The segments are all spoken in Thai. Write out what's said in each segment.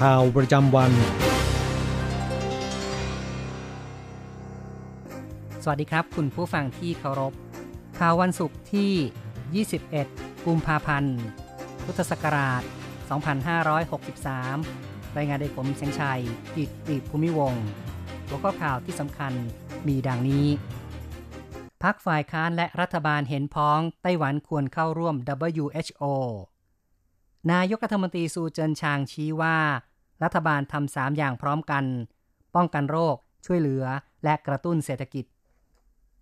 ข่าวประจำวัน สวัสดีครับ คุณผู้ฟังที่เคารพ ข่าววันศุกร์ที่ 21 กุมภาพันธ์ พุทธศักราช 2563 รายงานโดยผมเชียงชัย กิตติภูมิวงศ์หัวข้อข่าวที่สำคัญมีดังนี้ พักฝ่ายค้านและรัฐบาลเห็นพ้องไต้หวันควรเข้าร่วม WHO นายกรัฐมนตรีซูเจินชางชี้ว่า รัฐบาลทำสามอย่างพร้อมกัน ป้องกันโรค ช่วยเหลือ และกระตุ้นเศรษฐกิจ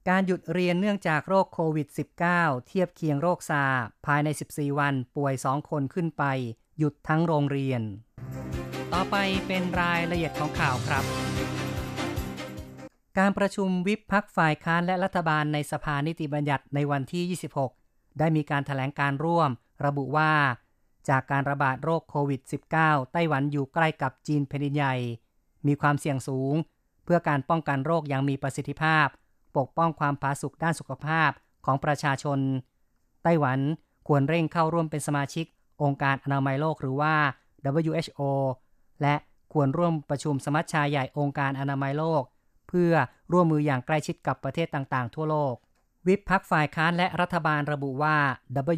การหยุดเรียนเนื่องจากโรคโควิด -19 เทียบเคียงโรคซาร์สภายใน 14 วันป่วย 2 คนขึ้นไป หยุดทั้งโรงเรียน ต่อไปเป็นรายละเอียดของข่าวครับ การประชุมวิปพรรคฝ่ายค้านและรัฐบาลในสภานิติบัญญัติในวันที่ 26 ได้มีการถแถลงการร่วม ระบุว่า จากการระบาดโรคโควิด -19 ไต้หวันอยู่ใกล้กับจีนแผ่นดินใหญ่ มีความเสี่ยงสูง เพื่อการป้องกันโรคอย่างมีประสิทธิภาพ ปกป้องความผาสุกด้านสุขภาพของประชาชน ไต้หวันควรเร่งเข้าร่วมเป็นสมาชิก องค์การอนามัยโลกหรือว่า WHO และควรร่วมประชุมสมัชชาใหญ่องค์การอนามัยโลก เพื่อร่วมมืออย่างใกล้ชิดกับประเทศต่างๆ ทั่วโลก วิปพักฝ่ายค้านและรัฐบาลระบุว่า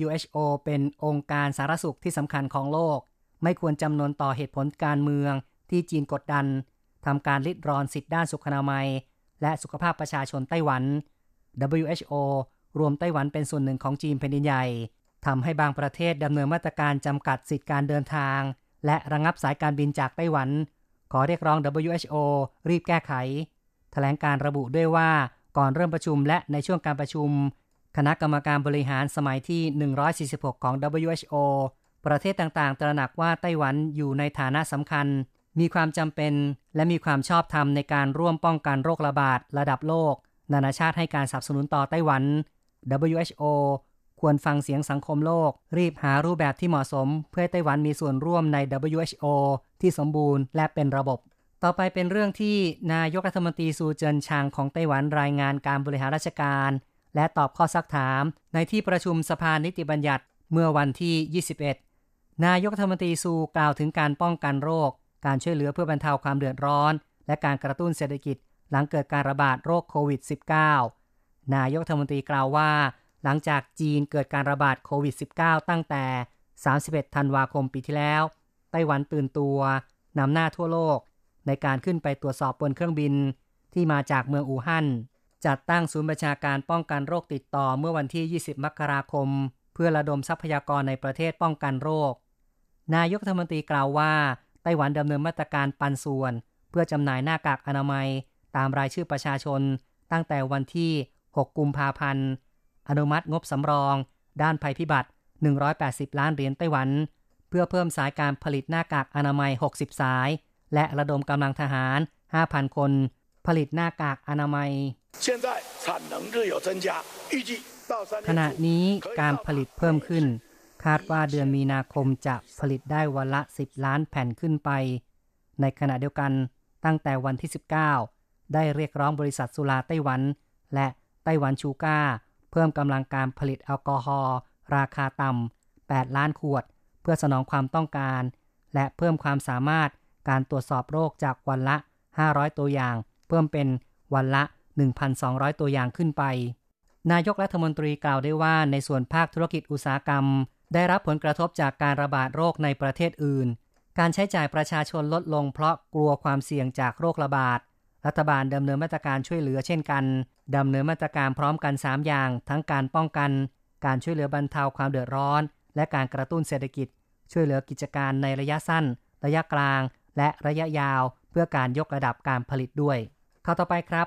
WHO เป็นองค์การสารสุขที่สำคัญของโลก ไม่ควรจำนวนต่อเหตุผลการเมืองที่จีนกดดันทำการลิดรอนสิทธิด้านสุขอนามัย และสุขภาพประชาชนไต้หวัน WHO รวมไต้หวันเป็นส่วนหนึ่งของจีนแผ่นดินใหญ่ทำให้บางประเทศดำเนินมาตรการจำกัดสิทธิการเดินทาง และระงับสายการบินจากไต้หวัน ขอเรียกร้อง WHO รีบแก้ไข แถลงการระบุด้วยว่า ก่อนเริ่มประชุมและในช่วงการประชุม คณะกรรมการบริหารสมัยที่ 146 ของ WHO ประเทศต่างๆ ตระหนักว่าไต้หวันอยู่ในฐานะสำคัญ มีความจำเป็น และมีความชอบธรรมในการร่วมป้องกันโรคระบาดระดับโลก นานาชาติให้การสนับสนุนต่อไต้หวัน WHO ควรฟังเสียงสังคมโลก รีบหารูปแบบที่เหมาะสม เพื่อไต้หวันมีส่วนร่วมใน WHO ที่สมบูรณ์และเป็นระบบ ต่อไปเป็นเรื่องที่นายกรัฐมนตรีซูเจินชางของไต้หวันรายงานการบริหารราชการ และตอบข้อซักถาม ในที่ประชุมสภานิติบัญญัติเมื่อวันที่ 21 นายกรัฐมนตรีซูกล่าวถึงการป้องกันโรค การช่วยเหลือเพื่อบรรเทาความเดือดร้อน และการกระตุ้นเศรษฐกิจ หลังเกิดการระบาดโรคโควิด -19 นายกรัฐมนตรีกล่าวว่า หลังจากจีนเกิดการระบาดโควิด -19 ตั้งแต่ 31 ธันวาคมปีที่แล้ว ไต้หวันตื่นตัวนำหน้าทั่วโลก ในการขึ้นไปตรวจสอบบนเครื่องบิน ที่มาจากเมืองอู่ฮั่นจัดตั้งศูนย์ประชาการป้องกันโรคติดต่อเมื่อวันที่ 20 มกราคม เพื่อระดมทรัพยากรในประเทศป้องกันโรค นายกรัฐมนตรีกล่าวว่า ไต้หวันดำเนินมาตรการปันส่วน เพื่อจำหน่ายหน้ากากอนามัย ตามรายชื่อประชาชน ตั้งแต่วันที่ 6 กุมภาพันธ์ อนุมัติงบสำรอง ด้านภัยพิบัติ 180 ล้านเหรียญไต้หวัน เพื่อเพิ่มสายการผลิตหน้ากากอนามัย 60 สาย และระดมกำลังทหาร 5,000 คน ผลิตหน้ากากอนามัยขณะนี้การผลิตเพิ่มขึ้น คาดว่าเดือนมีนาคมจะผลิตได้วันละ 10 ล้านแผ่นขึ้นไป ในขณะเดียวกันตั้งแต่วันที่ 19 ได้เรียกร้องบริษัทสุราไต้หวัน และไต้หวันชูก้า เพิ่มกำลังการผลิตแอลกอฮอล์ราคาต่ำ8 ล้านขวด เพื่อสนองความต้องการ และเพิ่มความสามารถ การตรวจสอบโรคจากวันละ 500 ตัวอย่าง เพิ่มเป็นวันละ 1,200 ตัวอย่างขึ้นไป นายกรัฐมนตรีกล่าวได้ว่าในส่วนภาคธุรกิจอุตสาหกรรม ได้รับผลกระทบจากการระบาดโรคในประเทศอื่น การใช้จ่ายประชาชนลดลงเพราะกลัวความเสี่ยงจากโรคระบาด รัฐบาลดำเนินมาตรการช่วยเหลือเช่นกันดำเนินมาตรการพร้อมกัน 3 อย่าง ทั้งการป้องกัน การช่วยเหลือบรรเทาความเดือดร้อน และการกระตุ้นเศรษฐกิจ ช่วยเหลือกิจการในระยะสั้น ระยะกลาง และระยะยาวเพื่อการยกระดับการผลิตด้วย ข่าวต่อไปครับ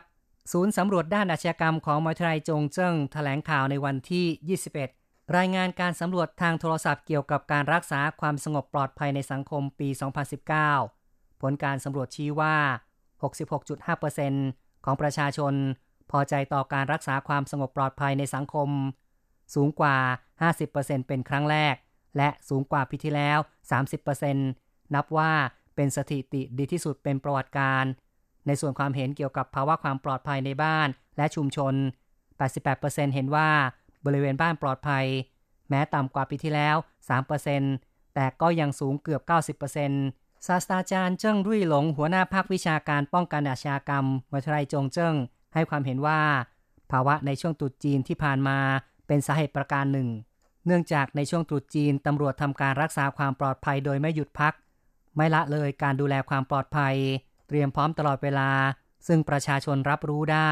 ศูนย์สำรวจด้านอาชญากรรมของมหาวิทยาลัยจงเจิ้งแถลงข่าวในวันที่ 21 รายงานการสำรวจทางโทรศัพท์เกี่ยวกับการรักษาความสงบปลอดภัยในสังคมปี 2019 ผลการสำรวจชี้ว่า 66.5%ของประชาชน พอใจต่อการรักษาความสงบปลอดภัยในสังคม สูงกว่า 50%เป็นครั้งแรก และสูงกว่าปีที่แล้ว 30%นับว่า เป็นสถิติดีที่สุดเป็นประวัติการ ในส่วนความเห็นเกี่ยวกับภาวะความปลอดภัยในบ้านและชุมชน 88%เห็นว่าบริเวณบ้านปลอดภัย แม้ต่ำกว่าปีที่แล้ว 3%แต่ก็ยังสูงเกือบ 90%ศาสตราจารย์เจิ้งรุ่ยหลงหัวหน้าภาควิชาการป้องกันอาชญากรรมวิทยาลัยจงเจิ้งให้ความเห็นว่า ภาวะในช่วงตรุษจีนที่ผ่านมาเป็นสาเหตุประการหนึ่ง เนื่องจากในช่วงตรุษจีนตำรวจทำการรักษาความปลอดภัยโดยไม่หยุดพัก ไม่ละเลยการดูแลความปลอดภัย เตรียมพร้อมตลอดเวลา ซึ่งประชาชนรับรู้ได้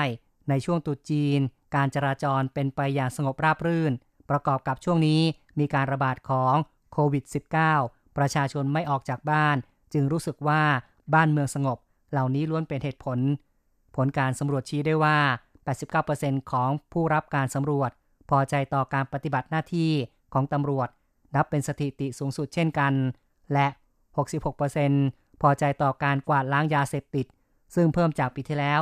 ในช่วงตุจีน การจราจรเป็นไปอย่างสงบราบรื่น ประกอบกับช่วงนี้มีการระบาดของโควิด -19 ประชาชนไม่ออกจากบ้าน จึงรู้สึกว่าบ้านเมืองสงบ เหล่านี้ล้วนเป็นเหตุผล ผลการสำรวจชี้ได้ว่า 89%ของผู้รับการสำรวจ พอใจต่อการปฏิบัติหน้าที่ของตำรวจ นับเป็นสถิติสูงสุดเช่นกัน และ 66%พอใจต่อการกวาดล้างยาเสพติด ซึ่งเพิ่มจากปีที่แล้ว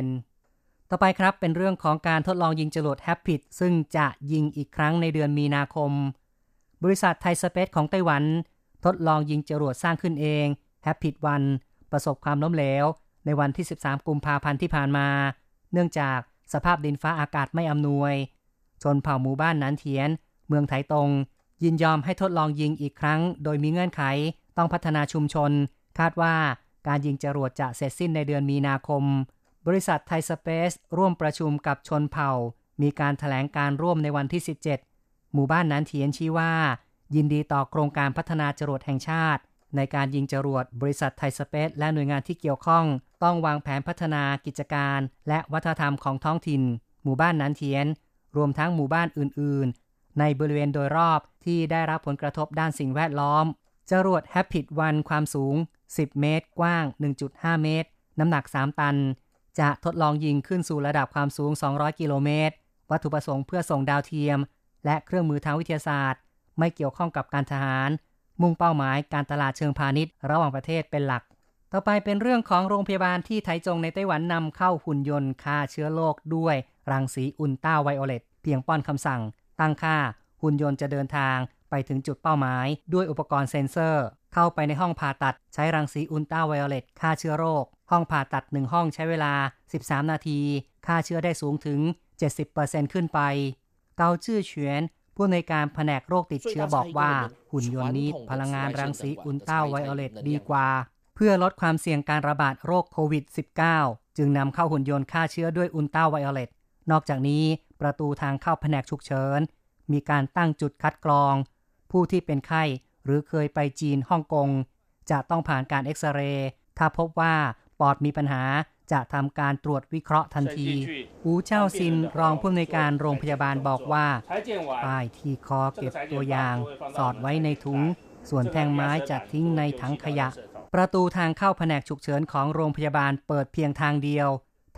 18%ต่อไปครับเป็นเรื่องของการทดลองยิงจรวดแฮปปิดซึ่งจะยิงอีกครั้งในเดือนมีนาคม บริษัทไทยสเปซของไต้หวัน ทดลองยิงจรวดสร้างขึ้นเองแฮปปิดวันประสบความล้มเหลว ในวันที่ 13 กุมภาพันธ์ที่ผ่านมา เนื่องจากสภาพดินฟ้าอากาศไม่อำนวย ชนเผ่าหมู่บ้านนันเทียน เมืองไถตง ยินยอมให้ทดลองยิงอีกครั้ง โดยมีเงื่อนไขต้องพัฒนาชุมชน คาดว่าการยิงจรวดจะเสร็จสิ้นในเดือนมีนาคม บริษัทไทยสเปซร่วมประชุมกับชนเผ่า มีการถแถลงการร่วมในวันที่ 17 หมู่บ้านนั้นเทียนชี้ว่า ยินดีต่อโครงการพัฒนาจรวดแห่งชาติ ในการยิงจรวดบริษัทไทยสเปซและหน่วยงานที่เกี่ยวข้อง ต้องวางแผนพัฒนากิจการ และวัฒนธรรมของท้องถิ่น หมู่บ้านนั้นเทียน รวมทั้งหมู่บ้านอื่น ในบริเวณโดยรอบที่ได้รับผลกระทบด้านสิ่งแวดล้อม จรวด Rapid 1ความสูง 10 เมตร กว้าง 1.5 เมตร น้ำหนัก 3 ตัน จะทดลองยิงขึ้นสู่ระดับความสูง 200 กิโลเมตร วัตถุประสงค์เพื่อส่งดาวเทียม และเครื่องมือทางวิทยาศาสตร์ ไม่เกี่ยวข้องกับการทหาร มุ่งเป้าหมายการตลาดเชิงพาณิชย์ ระหว่างประเทศเป็นหลัก ต่อไปเป็นเรื่องของโรงพยาบาลที่ไทจงในไต้หวันนำเข้าหุ่นยนต์ฆ่าเชื้อโรคด้วยรังสีอุลตราไวโอเลตเพียงป้อนคำสั่ง ตั้งค่าหุ่นยนต์จะเดินทางไปถึงจุดเป้าหมายด้วยอุปกรณ์เซ็นเซอร์ เข้าไปในห้องผ่าตัดใช้รังสีอุลตราไวโอเลตฆ่าเชื้อโรค ห้องผ่าตัด1ห้องใช้เวลา 13 นาทีฆ่าเชื้อได้สูงถึง 70%ขึ้นไป เกาจื้อเฉียนผู้อำนวยการแผนกโรคติดเชื้อบอกว่าหุ่นยนต์นี้พลังงานรังสีอุลตราไวโอเลตดีกว่า เพื่อลดความเสี่ยงการระบาดโรคโควิด -19 จึงนำเข้าหุ่นยนต์ฆ่าเชื้อด้วยอุลตราไวโอเลต นอกจากนี้ประตูทางเข้าแผนกฉุกเฉิน มีการตั้งจุดคัดกรอง ผู้ที่เป็นไข้หรือเคยไปจีนฮ่องกง จะต้องผ่านการเอ็กซเรย์ถ้าพบว่าปอดมีปัญหาจะทำการตรวจวิเคราะห์ทันทีอูเจ้าซินรองผู้อำนวยการโรงพยาบาลบอกว่าป้ายที่คอเก็บตัวอย่าง สอดไว้ในถุง ส่วนแท่งไม้จะทิ้งในถังขยะ ประตูทางเข้าแผนกฉุกเฉินของโรงพยาบาลเปิดเพียงทางเดียว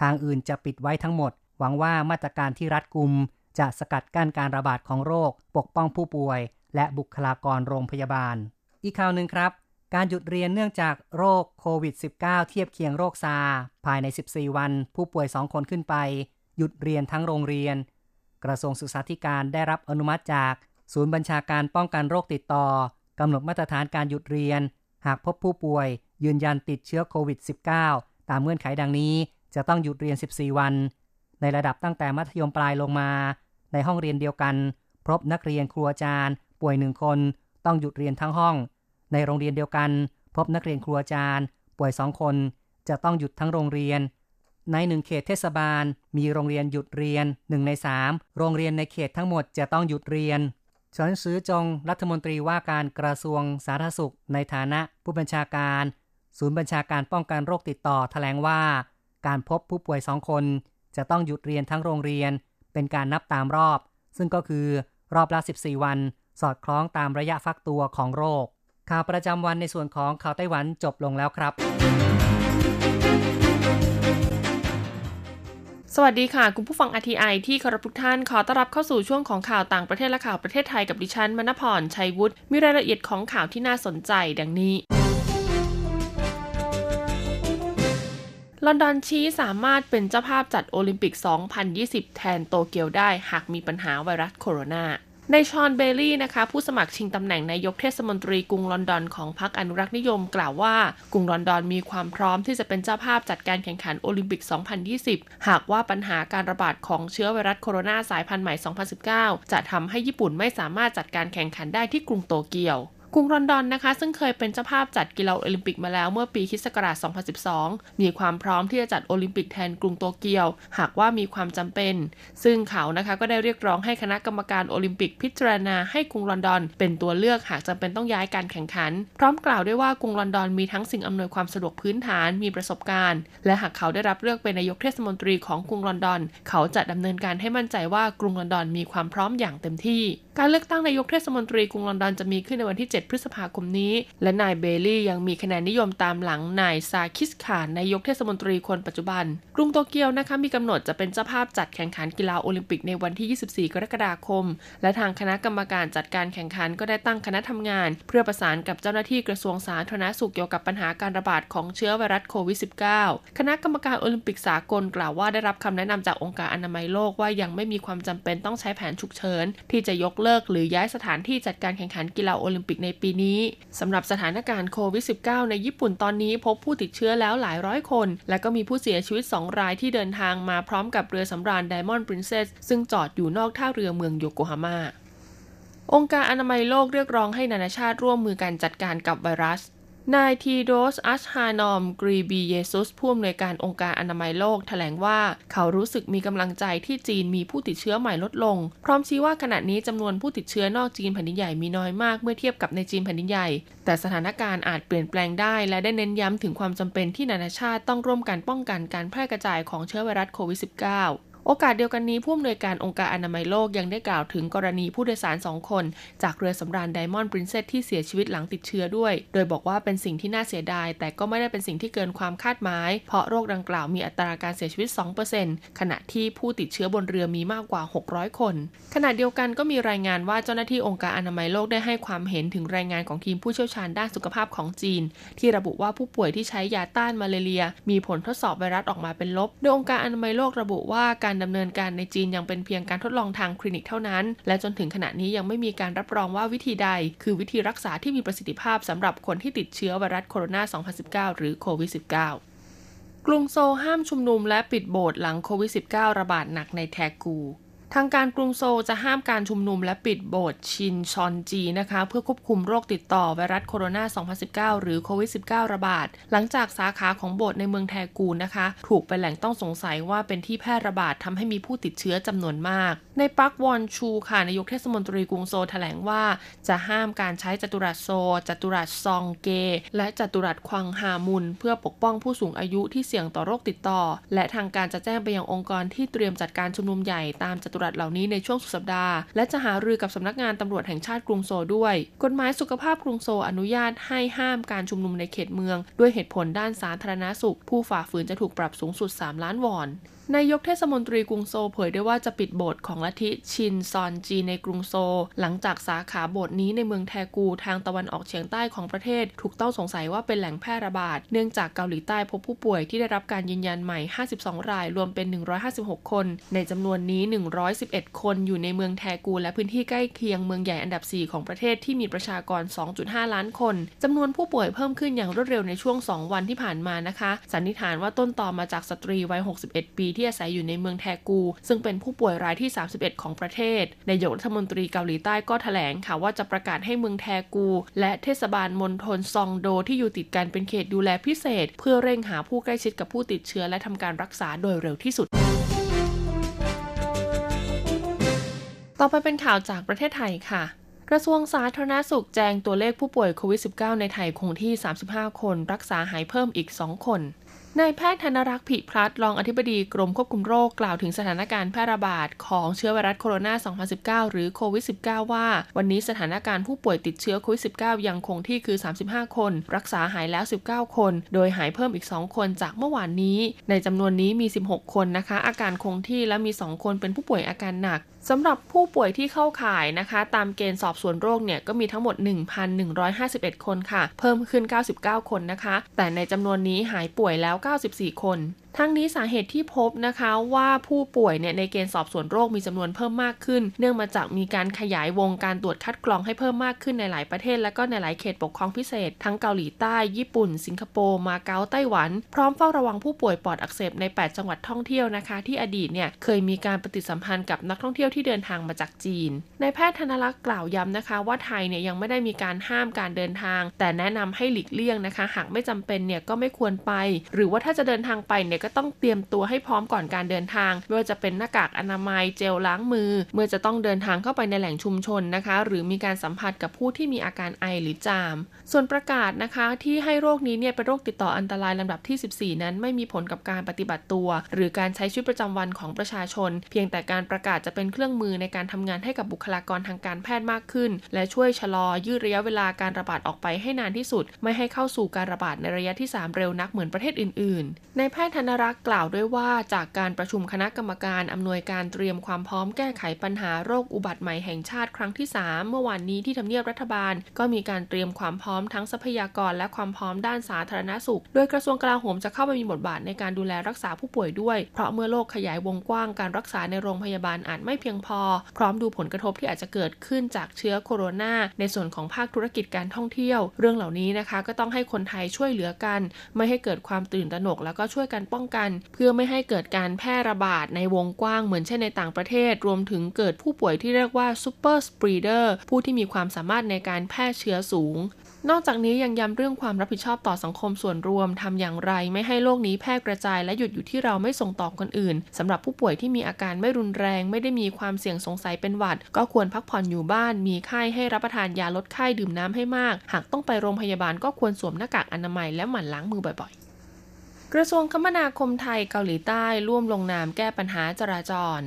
ทางอื่นจะปิดไว้ทั้งหมด หวังว่ามาตรการที่รัดกุมจะสกัดกั้นการระบาดของโรค ปกป้องผู้ป่วย และบุคลากรโรงพยาบาล อีกข่าวหนึ่งครับ การหยุดเรียนเนื่องจากโรคโควิด -19 เทียบเคียงโรคซา ภายใน 14 วัน ผู้ป่วย 2 คนขึ้นไป หยุดเรียนทั้งโรงเรียน กระทรวงศึกษาธิการได้รับอนุมัติจาก ศูนย์บัญชาการป้องกันโรคติดต่อกำหนดมาตรฐานการหยุดเรียน หากพบผู้ป่วย ยืนยันติดเชื้อโควิด -19 ตามเงื่อนไขดังนี้ จะต้องหยุดเรียน 14 วัน ในระดับตั้งแต่มัธยมปลายลงมา ในห้องเรียนเดียวกัน พบนักเรียนครูอาจารย์ ป่วยหนึ่งคน ต้องหยุดเรียนทั้งห้อง ในโรงเรียนเดียวกัน พบนักเรียนครูอาจารย์ ป่วยสองคน จะต้องหยุดทั้งโรงเรียน ในหนึ่งเขตเทศบาล มีโรงเรียนหยุดเรียน1ใน3โรงเรียนในเขตทั้งหมดจะต้องหยุดเรียนเฉินซื้อจงรัฐมนตรีว่าการกระทรวงสาธารณสุข ในฐานะผู้บัญชาการ ศูนย์บัญชาการป้องกันโรคติดต่อแถลงว่า การพบผู้ป่วยสองคน จะต้องหยุดเรียนทั้งโรงเรียน เป็นการนับตามรอบ ซึ่งก็คือรอบละ 14 วัน สอดคล้องตามระยะฟักตัวของโรค ข่าวประจำวันในส่วนของข่าวไต้หวันจบลงแล้วครับ สวัสดีค่ะ คุณผู้ฟัง RTI ที่เคารพทุกท่านขอต้อนรับเข้าสู่ช่วงของข่าวต่างประเทศและข่าวประเทศไทยกับดิฉันมณพรชัยวุฒิมีรายละเอียดของข่าวที่น่าสนใจดังนี้ ลอนดอนชี้สามารถเป็นเจ้าภาพจัดโอลิมปิก 2020 แทนโตเกียวได้หากมีปัญหาไวรัสโคโรนา นายชอนเบลลี่นะคะผู้สมัครชิงตำแหน่งนายกเทศมนตรีกรุงลอนดอนของพรรคอนุรักษ์นิยมกล่าวว่ากรุงลอนดอนมีความพร้อมที่จะเป็นเจ้าภาพจัดการแข่งขันโอลิมปิก 2020 หากว่าปัญหาการระบาดของเชื้อไวรัสโคโรนาสายพันธุ์ใหม่ 2019 จะทำให้ญี่ปุ่นไม่สามารถจัดการแข่งขันได้ที่กรุงโตเกียว กรุงลอนดอนนะคะ ซึ่งเคยเป็นเจ้าภาพจัดกีฬาโอลิมปิกมาแล้วเมื่อปีคศ2012 มีความพร้อมที่จะจัดโอลิมปิกแทนกรุงโตเกียว หากว่ามีความจำเป็น ซึ่งเขานะคะก็ได้เรียกร้องให้คณะกรรมการโอลิมปิกพิจารณาให้กรุงลอนดอน เป็นตัวเลือกหากจำเป็นต้องย้ายการแข่งขัน พร้อมกล่าวด้วยว่ากรุงลอนดอนมีทั้งสิ่งอำนวยความสะดวกพื้นฐานมีประสบการณ์ และหากเขาได้รับเลือกเป็นนายกเทศมนตรีของกรุงลอนดอน เขาจะดำเนินการให้มั่นใจว่ากรุงลอนดอนมีความพร้อมอย่างเต็มที่ การเลือกตั้งนายกเทศมนตรีกรุงลอนดอนจะมีขึ้นในวันที่ 7 พฤษภาคมนี้ และนายเบลลี่ยังมีคะแนนนิยมตามหลังนายซาดิกข่านนายกเทศมนตรีคนปัจจุบัน กรุงโตเกียวนะคะมีกำหนดจะเป็นเจ้าภาพจัดแข่งขันกีฬาโอลิมปิกในวันที่ 24 กรกฎาคม และทางคณะกรรมการจัดการแข่งขันก็ได้ตั้งคณะทำงาน เพื่อประสานกับเจ้าหน้าที่กระทรวงสาธารณสุขเกี่ยวกับปัญหาการระบาดของเชื้อไวรัสโควิด -19 คณะกรรมการโอลิมปิกสากลกล่าวว่าได้รับคำแนะนำจากองค์การอนามัยโลกว่ายังไม่มีความจำเป็นต้องใช้แผนฉุกเฉินที่จะยกเลิกหรือย้ายสถานที่จัดการแข่งขันกีฬาโอลิมปิกในปีนี้สำหรับสถานการณ์โควิด -19 ในญี่ปุ่นตอนนี้พบผู้ติดเชื้อแล้วหลายร้อยคน และก็มีผู้เสียชีวิต 2 รายที่เดินทางมาพร้อมกับเรือสำราญ Diamond Princess ซึ่งจอดอยู่นอกท่าเรือเมืองโยโกฮาม่าองค์การอนามัยโลกเรียกร้องให้นานาชาติร่วมมือกันจัดการกับไวรัส นายทีโดสอัชฮานอมกรีบีเยซุสผู้อำนวยการองค์การอนามัยโลกแถลงว่าเขารู้สึกมีกำลังใจที่จีนมีผู้ติดเชื้อใหม่ลดลง พร้อมชี้ว่าขณะนี้จำนวนผู้ติดเชื้อนอกจีนแผ่นดินใหญ่มีน้อยมากเมื่อเทียบกับในจีนแผ่นดินใหญ่ แต่สถานการณ์อาจเปลี่ยนแปลงได้ และได้เน้นย้ำถึงความจำเป็นที่นานาชาติต้องร่วมกันป้องกันการแพร่กระจายของเชื้อไวรัสโควิด -19 โอกาสเดียวกันนี้ผู้อำนวยการองค์การอนามัยโลกยังได้กล่าวถึงกรณีผู้โดยสารสองคน จากเรือสำราญไดมอนด์ปรินเซสที่เสียชีวิตหลังติดเชื้อด้วย โดยบอกว่าเป็นสิ่งที่น่าเสียดาย แต่ก็ไม่ได้เป็นสิ่งที่เกินความคาดหมาย เพราะโรคดังกล่าวมีอัตราการเสียชีวิต 2%ขณะที่ผู้ติดเชื้อบนเรือมีมากกว่า 600 คน ขณะเดียวกันก็มีรายงานว่าเจ้าหน้าที่องค์การอนามัยโลกได้ให้ความเห็นถึงรายงานของทีมผู้เชี่ยวชาญด้านสุขภาพของจีน ที่ระบุว่าผู้ป่วยที่ใช้ยาต้านมาเลเรีย มีผลทดสอบไวรัสออกมาเป็นลบ โดยองค์การอนามัยโลกระบุว่าการดำเนินการในจีนยังเป็นเพียงการทดลองทางคลินิกเท่านั้น และจนถึงขณะนี้ยังไม่มีการรับรองว่าวิธีใด คือวิธีรักษาที่มีประสิทธิภาพสำหรับคนที่ติดเชื้อไวรัสโคโรนา 2019 หรือโควิด -19 กรุงโซห้ามชุมนุมและปิดโบสถ์หลังโควิด -19 ระบาดหนักในแทกู ทางการกรุงโซจะห้ามการชุมนุมและปิดโบสถ์ชินชอนจีนะคะ เพื่อควบคุมโรคติดต่อไวรัสโคโรนา 2019 หรือโควิด -19 ระบาด หลังจากสาขาของโบสถ์ในเมืองแทกูนะคะ ถูกเป็นแหล่งต้องสงสัยว่าเป็นที่แพร่ระบาดทำให้มีผู้ติดเชื้อจำนวนมาก ในปักวอนชูค่ะนายกเทศมนตรีกรุงโซแถลงว่าจะห้ามการใช้จัตุรัสโซ จัตุรัสซองเก และจัตุรัสควังฮามุน เพื่อปกป้องผู้สูงอายุที่เสี่ยงต่อโรคติดต่อ และทางการจะแจ้งไปยังองค์กรที่เตรียมจัดการชุมนุมใหญ่ตามจัตุรัสเหล่านี้ในช่วงสุดสัปดาห์ และจะหารือกับสำนักงานตำรวจแห่งชาติกรุงโซด้วย กฎหมายสุขภาพกรุงโซอนุญาตให้ห้ามการชุมนุมในเขตเมือง ด้วยเหตุผลด้านสาธารณาสุข ผู้ฝ่าฝืนจะถูกปรับสูงสุด 3 ล้านวอน นายกเทศมนตรีกรุงโซเผยได้ว่าจะปิดโบสถ์ของลัทธิชินซอนจีในกรุงโซ หลังจากสาขาโบสถ์นี้ในเมืองแทกูทางตะวันออกเฉียงใต้ของประเทศ ถูกต้องสงสัยว่าเป็นแหล่งแพร่ระบาด เนื่องจากเกาหลีใต้พบผู้ป่วยที่ได้รับการยืนยันใหม่ 52 ราย รวมเป็น 156 คน ในจำนวนนี้ 111 คนอยู่ในเมืองแทกูและพื้นที่ใกล้เคียงเมืองใหญ่อันดับ 4 ของประเทศที่มีประชากร 2.5 ล้านคนจำนวนผู้ป่วยเพิ่มขึ้นอย่างรวดเร็วในช่วง 2 วันที่ผ่านมานะคะสันนิษฐานว่าต้นตอมาจากสตรีวัย 61 ปีที่อาศัยอยู่ในเมืองแทกู ซึ่งเป็นผู้ป่วยรายที่ 31 ของประเทศนายกรัฐมนตรีเกาหลีใต้ก็ถแถลงค่ะว่าจะประกาศให้เมืองแทกู และเทศบาลมณฑลซองโดที่อยู่ติดกันเป็นเขตดูแลพิเศษ เพื่อเร่งหาผู้ใกล้ชิดกับผู้ติดเชื้อและทำการรักษาโดยเร็วที่สุดต่อไปเป็นข่าวจากประเทศไทยค่ะกระทรวงสาธารณสุขแจ้งตัวเลขผู้ป่วยโควิด -19 ในไทยคงที่ 35 คน รักษาหายเพิ่มอีก 2 คนนายแพทย์ธนรักษ์ผิพลัดรองอธิบดีกรมควบคุมโรคกล่าวถึงสถานการณ์แพร่ระบาดของเชื้อไวรัสโคโรนา 2019 หรือโควิด -19 ว่า วันนี้สถานการณ์ผู้ป่วยติดเชื้อโควิด -19 ยังคงที่คือ 35 คน รักษาหายแล้ว 19 คน โดยหายเพิ่มอีก 2 คนจากเมื่อวานนี้ ในจำนวนนี้มี 16 คนนะคะ อาการคงที่และมี 2 คนเป็นผู้ป่วยอาการหนักสำหรับผู้ป่วยที่เข้าข่ายนะคะ ตามเกณฑ์สอบสวนโรคเนี่ยก็มีทั้งหมด 1,151 คนค่ะ เพิ่มขึ้น 99 คนนะคะ แต่ในจำนวนนี้หายป่วยแล้ว 94 คน ทั้งนี้สาเหตุที่พบนะคะว่าผู้ป่วยเนี่ยในเกณฑ์สอบสวนโรคมีจำนวนเพิ่มมากขึ้น เนื่องมาจากมีการขยายวงการตรวจคัดกรองให้เพิ่มมากขึ้นในหลายประเทศ และก็ในหลายเขตปกครองพิเศษ ทั้งเกาหลีใต้ ญี่ปุ่น สิงคโปร์มาเก๊าไต้หวัน พร้อมเฝ้าระวังผู้ป่วยปอดอักเสบใน 8 จังหวัดท่องเที่ยวนะคะ ที่อดีตเนี่ยเคยมีการปฏิสัมพันธ์กับนักท่องเที่ยวที่เดินทางมาจากจีนนายแพทย์ธนลักษ์กล่าวย้ำนะคะ ว่าไทยเนี่ยยังไม่ได้มีการห้ามการเดินทาง แต่แนะนำให้หลีกเลี่ยงนะคะ หากไม่จำเป็นเนี่ยก็ไม่ควรไป หรือว่าถ้าจะเดินทางไปเนี่ยก็ต้องเตรียมตัวให้พร้อมก่อนการเดินทางไม่ว่าจะเป็นหน้ากากอนามัยเจลล้างมือ เมื่อจะต้องเดินทางเข้าไปในแหล่งชุมชนนะคะ หรือมีการสัมผัสกับผู้ที่มีอาการไอหรือจาม ส่วนประกาศนะคะที่ให้โรคนี้เนี่ยเป็นโรคติดต่ออันตรายลำดับที่ 14 นั้นไม่มีผลกับการปฏิบัติตัว หรือการใช้ชีวิตประจำวันของประชาชน เพียงแต่การประกาศจะเป็นเครื่องมือในการทำงานให้กับบุคลากรทางการแพทย์มากขึ้น และช่วยชะลอยืดระยะเวลาการระบาดออกไปให้นานที่สุด ไม่ให้เข้าสู่การระบาดในระยะที่ 3 เร็วนักเหมือนประเทศอื่น ๆ ในแพทย์ธนรักษ์กล่าวด้วยว่าจากการประชุมคณะกรรมการอำนวยการเตรียมความพร้อมแก้ไขปัญหาโรคอุบัติใหม่แห่งชาติครั้งที่ 3 เมื่อวานนี้ที่ทำเนียบรัฐบาล ก็มีการเตรียมความพร้อมทั้งทรัพยากรและความพร้อมด้านสาธารณสุข โดยกระทรวงกลาโหมจะเข้าไปมีบทบาทในการดูแลรักษาผู้ป่วยด้วย เพราะเมื่อโรคขยายวงกว้างการรักษาในโรงพยาบาลอาจไม่เพียงพอ พร้อมดูผลกระทบที่อาจจะเกิดขึ้นจากเชื้อโคโรนาในส่วนของภาคธุรกิจการท่องเที่ยว เรื่องเหล่านี้นะคะ ก็ต้องให้คนไทยช่วยเหลือกัน ไม่ให้เกิดความตื่นตระหนกแล้วก็ช่วยกันป้องกัน เพื่อไม่ให้เกิดการแพร่ระบาดในวงกว้างเหมือนเช่นในต่างประเทศ รวมถึงเกิดผู้ป่วยที่เรียกว่า super spreader ผู้ที่มีความสามารถในการแพร่เชื้อสูงนอกจากนี้ยังย้ำเรื่องความรับผิดชอบต่อสังคมส่วนรวมทำอย่างไร ไม่ให้โรคนี้แพร่กระจายและหยุดอยู่ที่เราไม่ส่งต่อคนอื่นสำหรับผู้ป่วยที่มีอาการไม่รุนแรง ไม่ได้มีความเสี่ยงสงสัยเป็นหวัด ก็ควรพักผ่อนอยู่บ้าน มีไข้ให้รับประทานยาลดไข้ดื่มน้ำให้มาก หากต้องไปโรงพยาบาลก็ควรสวมหน้ากากอนามัยและหมั่นล้างมือบ่อยๆ กระทรวงคมนาคมไทยเกาหลีใต้ร่วมลงนามแก้ปัญหาจราจร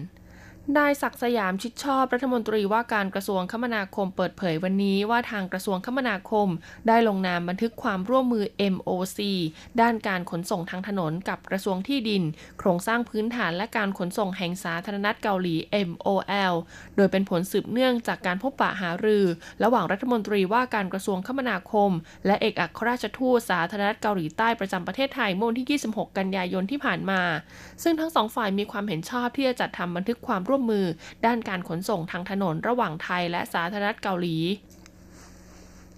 นายศักสยามชิดชอบรัฐมนตรีว่าการกระทรวงคมนาคมเปิดเผยวันนี้ว่าทางกระทรวงคมนาคม ได้ลงนามบันทึกความร่วมมือ MOC ด้านการขนส่งทางถนนกับกระทรวงที่ดิน โครงสร้างพื้นฐานและการขนส่งแห่งสาธารณรัฐเกาหลี MOL โดยเป็นผลสืบเนื่องจากการพบปะหารือ ระหว่างรัฐมนตรีว่าการกระทรวงคมนาคม และเอกอัครราชทูตสาธารณรัฐเกาหลีใต้ประจำประเทศไทยเมื่อวันที่ 26 กันยายนที่ผ่านมา ซึ่งทั้งสองฝ่ายมีความเห็นชอบที่จะจัดทำบันทึกความร่วมมือด้านการขนส่งทางถนนระหว่างไทยและสาธารณรัฐเกาหลี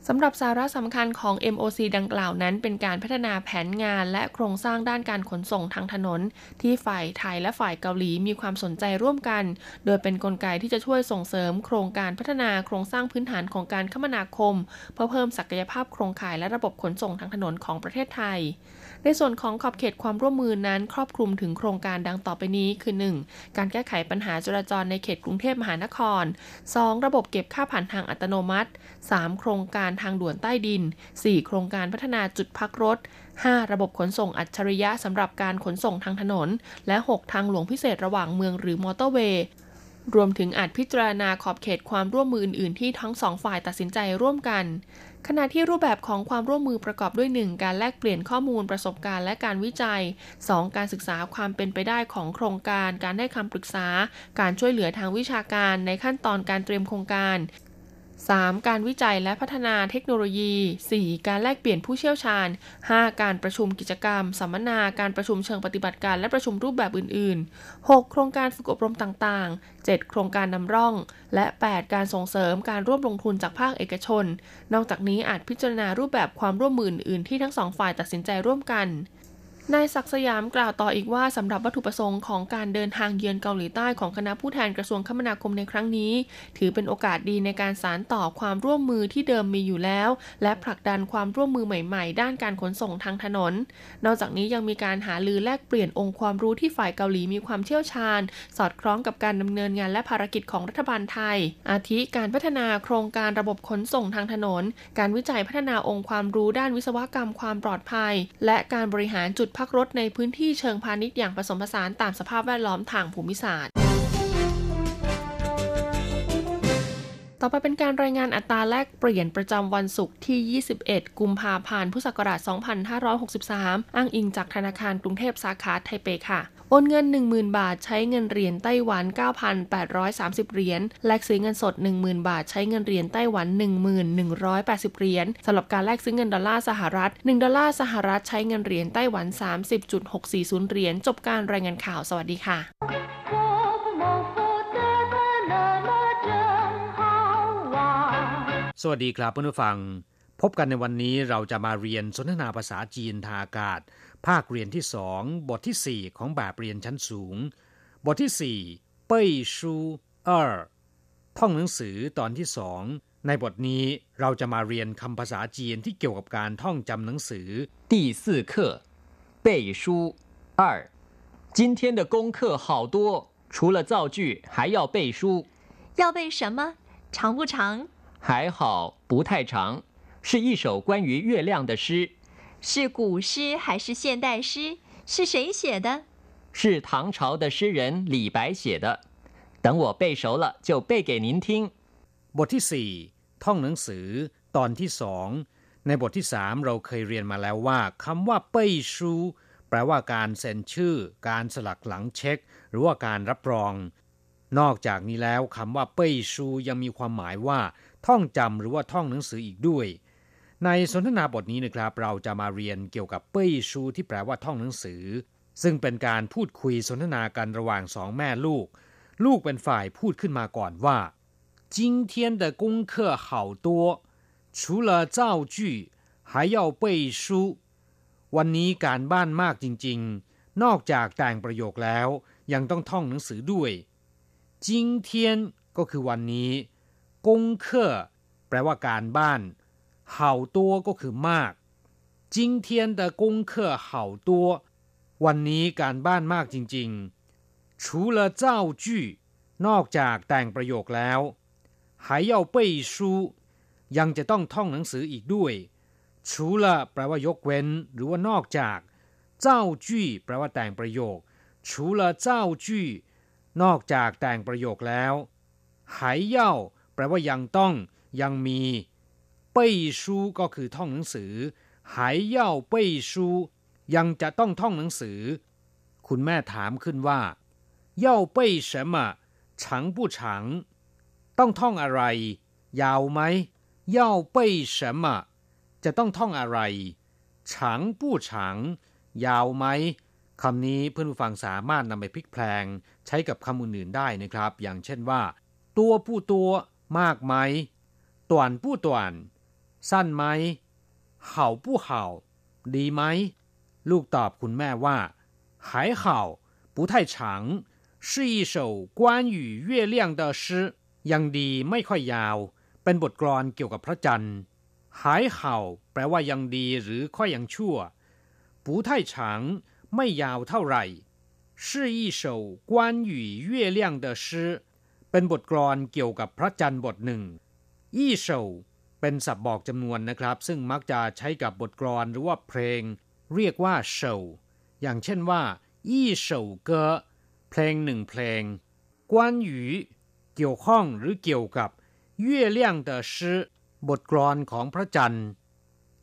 สำหรับสาระสำคัญของ MOC ดังกล่าวนั้น เป็นการพัฒนาแผนงานและโครงสร้างด้านการขนส่งทางถนน ที่ฝ่ายไทยและฝ่ายเกาหลีมีความสนใจร่วมกัน โดยเป็นนกลไกที่จะช่วยส่งเสริม โครงการพัฒนาโครงสร้างพื้นฐานของการคมนาคม เพื่อเพิ่มศักยภาพโครงข่ายและระบบขนส่งทางถนนของประเทศไทย ในส่วนของขอบเขตความร่วมมือนั้น ครอบคลุมถึงโครงการดังต่อไปนี้คือ 1. การแก้ไขปัญหาจราจรในเขตกรุงเทพมหานคร 2. ระบบเก็บค่าผ่านทางอัตโนมัติ 3. โครงการทางด่วนใต้ดิน 4. โครงการพัฒนาจุดพักรถ 5. ระบบขนส่งอัจฉริยะสำหรับการขนส่งทางถนน และ 6. ทางหลวงพิเศษระหว่างเมืองหรือมอเตอร์เวย์รวมถึงอาจพิจารณาขอบเขตความร่วมมืออื่นๆ ที่ทั้งสองฝ่ายตัดสินใจร่วมกัน ขณะที่รูปแบบของความร่วมมือประกอบด้วย 1. การแลกเปลี่ยนข้อมูลประสบการณ์และการวิจัย 2. การศึกษาความเป็นไปได้ของโครงการ การให้คำปรึกษา การช่วยเหลือทางวิชาการในขั้นตอนการเตรียมโครงการ 3. การวิจัยและพัฒนาเทคโนโลยี 4. การแลกเปลี่ยนผู้เชี่ยวชาญ 5. การประชุมกิจกรรม สัมมนา การประชุมเชิงปฏิบัติการและประชุมรูปแบบอื่น ๆ 6. โครงการฝึกอบรมต่าง ๆ 7. โครงการนำร่อง และ 8. การส่งเสริมการร่วมลงทุนจากภาคเอกชน นอกจากนี้อาจพิจารณารูปแบบความร่วมมืออื่น ๆ ที่ทั้งสองฝ่ายตัดสินใจร่วมกัน นายศักสยามกล่าวต่ออีกว่าสำหรับวัตถุประสงค์ของการเดินทางเยือนเกาหลีใต้ของคณะผู้แทนกระทรวงคมนาคมในครั้งนี้ ถือเป็นโอกาสดีในการสานต่อความร่วมมือที่เดิมมีอยู่แล้ว และผลักดันความร่วมมือใหม่ๆ ด้านการขนส่งทางถนน นอกจากนี้ยังมีการหาลือแลกเปลี่ยนองค์ความรู้ที่ฝ่ายเกาหลีมีความเชี่ยวชาญ สอดคล้องกับการดำเนินงานและภารกิจของรัฐบาลไทย อาทิการพัฒนาโครงการระบบขนส่งทางถนน การวิจัยพัฒนาองค์ความรู้ด้านวิศวกรรมความปลอดภัย และการบริหารจุดพักรถในพื้นที่เชิงพาณิชย์อย่างผสมผสานตามสภาพแวดล้อมทางภูมิศาสตร์ต่อไปเป็นการรายงานอัตราแลกเปลี่ยนประจำวันศุกร์ที่ 21 กุมภาพันธ์ พุทธศักราช 2563 อ้างอิงจากธนาคารกรุงเทพสาขาไทเปค่ะ โอนเงิน 10,000 บาทใช้เงินเหรียญไต้หวัน 9,830 เหรียญ แลกซื้อเงินสด 10,000 บาท ใช้เงินเหรียญไต้หวัน 1,180 เหรียญสำหรับการแลกซื้อเงินดอลลาร์สหรัฐ 1 ดอลลาร์สหรัฐใช้เงินเหรียญไต้หวัน 30.640 เหรียญ จบการรายงานข่าว สวัสดีค่ะสวัสดีครับเพื่อนผู้ฟัง พบกันในวันนี้เราจะมาเรียนสนทนาภาษาจีนทางอากาศ ภาคเรียนที่สองบทที่สี่ของแบบเรียนชั้นสูง บทที่สี่เป้ยชูเออท่องหนังสือตอนที่สองในบทนี้เราจะมาเรียนคำภาษาจีนที่เกี่ยวกับการท่องจำหนังสือ第四课背书二今天的功课好多除了造句还要背书要背什么长不长还好不太长，是一首关于月亮的诗。 是古诗还是现代诗？是谁写的？是唐朝的诗人李白写的。等我背熟了就背给您听。บทที่สี่ท่องหนังสือตอนที่สองในบทที่สามเราเคยเรียนมาแล้วว่าคำว่าเป้ยชูแปลว่าการเซ็นชื่อ การสลักหลังเช็ค หรือว่าการรับรอง นอกจากนี้แล้วคำว่าเป้ยชูยังมีความหมายว่าท่องจำหรือว่าท่องหนังสืออีกด้วย ในสนทนาบทนี้นะครับ เราจะมาเรียนเกี่ยวกับเป้ยชูที่แปลว่าท่องหนังสือ ซึ่งเป็นการพูดคุยสนทนากันระหว่างสองแม่ลูก ลูกเป็นฝ่ายพูดขึ้นมาก่อนว่า今天的功课好多除了造句还要背书วันนี้การบ้านมากจริงๆ นอกจากแต่งประโยคแล้ว ยังต้องท่องหนังสือด้วย今天ก็คือวันนี้กงเคอแปลว่าการบ้าน 好多ก็คือมาก今天的功课好多วันนี้การบ้านมากจริงๆ除了造句นอกจากแต่งประโยคแล้ว还要背书ยังจะต้องท่องหนังสืออีกด้วย除了แปลว่ายกเว้น หรือว่านอกจาก造句แปลว่าแต่งประโยค除了造句นอกจากแต่งประโยคแล้ว还要แปลว่ายังต้องยังมี เป้ยชูก็คือท่องหนังสือหายเย่าเป้ยชูยังจะต้องท่องหนังสือ คุณแม่ถามขึ้นว่าเย่าเป้ย什么长不长ต้องท่องอะไร ยาวไหมเย่าเป้ย什么จะต้องท่องอะไร长不长ยาวไหมคำนี้เพื่อนผู้ฟังสามารถนำไปพลิกแพลงใช้กับคำอื่นๆได้นะครับ อย่างเช่นว่า ตัวผู้ตัวมากไหมต่วนผู้ต่วน สั้นไหมเห่าผู้เห่าดีไหม ลูกตอบคุณแม่ว่า还好不太长是一首关于月亮的诗ยังดีไม่ค่อยยาว เป็นบทกลอนเกี่ยวกับพระจันทร์หายเห่าแปลว่ายังดีหรือค่อยยังชั่ว不太长ไม่ยาวเท่าไหร่是一首关于月亮的诗เป็นบทกลอนเกี่ยวกับพระจันทร์บทหนึ่งอี้เฉา เป็นศัพท์บอกจำนวนนะครับ ซึ่งมักจะใช้กับบทกลอนหรือว่าเพลง เรียกว่าเฉาอย่างเช่นว่าอี้เฉาเกอเพลงหนึ่งเพลงกวนหยูเกี่ยวข้องหรือเกี่ยวกับเย่เลี่ยงเดอชื่อบทกลอนของพระจันทร์